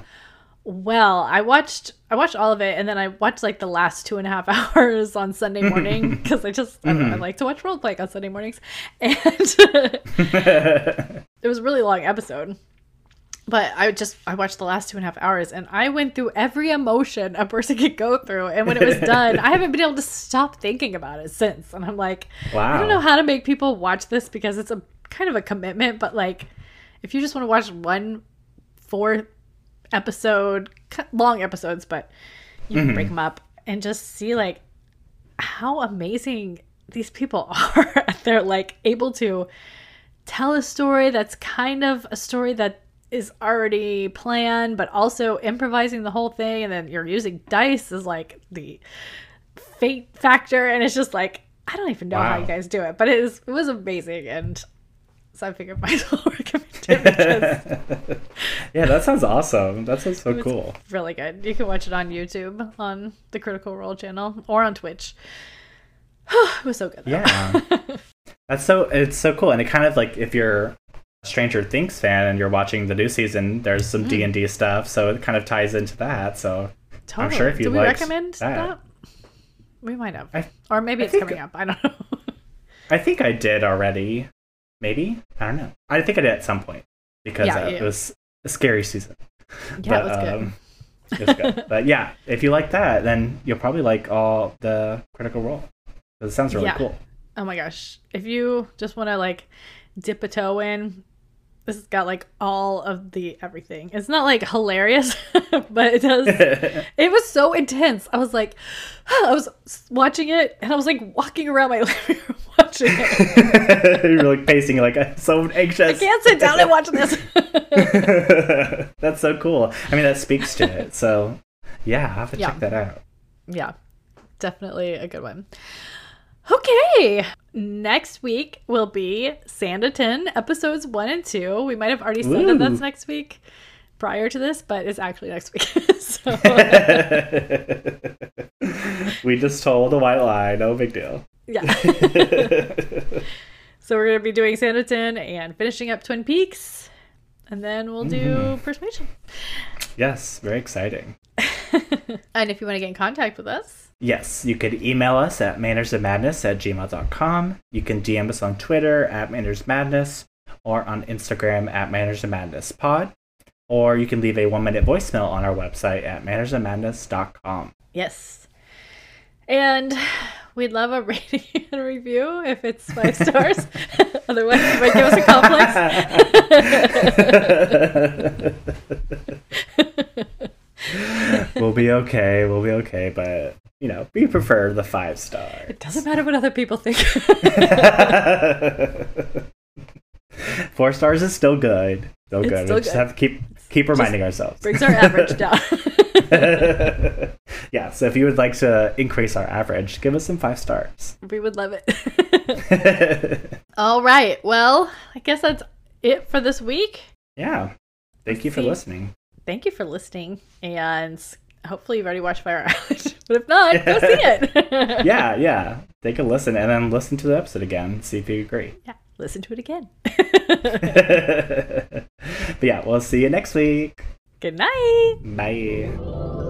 Well. I watched I watched all of it and then I watched like the last two and a half hours on Sunday morning because I just I, don't know, I Mhm. like to watch role play on Sunday mornings. And it was a really long episode. But I just I watched the last two and a half hours and I went through every emotion a person could go through. And when it was done, I haven't been able to stop thinking about it since. And I'm like, wow. I don't know how to make people watch this because it's a kind of a commitment, but like if you just want to watch one four episode long episodes, but you can Mhm. break them up and just see like how amazing these people are. They're like able to tell a story that's kind of a story that is already planned, but also improvising the whole thing, and then you're using dice as like the fate factor, and it's just like I don't even know how you guys do it, but it is it was amazing, and so I figured might as well recommend it because yeah, that sounds awesome. That sounds so cool. really good. You can watch it on YouTube on the Critical Role channel or on Twitch. it was so good. though. Yeah. That's so it's so cool, and it kind of like if you're a Stranger Things fan and you're watching the new season, there's some Mm. D and D stuff, so it kind of ties into that. So totally. I'm sure if you liked recommend that. that. We might have, I- or maybe I it's think- coming up. I don't know. I think I did already. Maybe I don't know. I think I did at some point because Yeah, uh, yeah. it was a scary season. yeah, but, it was good. um, it was good. but yeah, if you like that, then you'll probably like all the Critical Role. It sounds really Yeah. cool. Oh my gosh. If you just want to like dip a toe in, this has got like all of the everything. It's not like hilarious, but it does. It was so intense. I was like, I was watching it and I was like walking around my living room watching it. You're like pacing, like I'm so anxious. I can't sit down and watch this. That's so cool. I mean, that speaks to it. So yeah, I have to Yeah. check that out. yeah, definitely a good one. Okay, next week will be Sanditon episodes one and two. We might have already said that that's next week prior to this, but it's actually next week. so we just told a white lie. No big deal. Yeah. so we're gonna be doing Sanditon and finishing up Twin Peaks, and then we'll do mm-hmm. Persuasion. yes, very exciting. and if you want to get in contact with us, Yes, you could email us at mannersofmadness at gmail.com. You can DM us on Twitter at mannersmadness or on Instagram at mannersofmadnesspod. Or you can leave a one minute voicemail on our website at mannersofmadness.com. yes. And we'd love a rating and review if it's five stars. Otherwise, you might give us a complex. we'll be okay. We'll be okay. But, you know, we prefer the five stars. It doesn't matter what other people think. Four stars is still good. Still It's good. still we just good. have to keep keep reminding ourselves. Brings our average down. yeah, so if you would like to increase our average, give us some five stars. we would love it. All right. Well, I guess that's it for this week. yeah. Thank you for See. listening. Thank you for listening. And hopefully, you've already watched Fire Island. But if not, go see it. Yeah, yeah. Take a listen and then listen to the episode again. See if you agree. Yeah. Listen to it again. but yeah, we'll see you next week. Good night. Bye.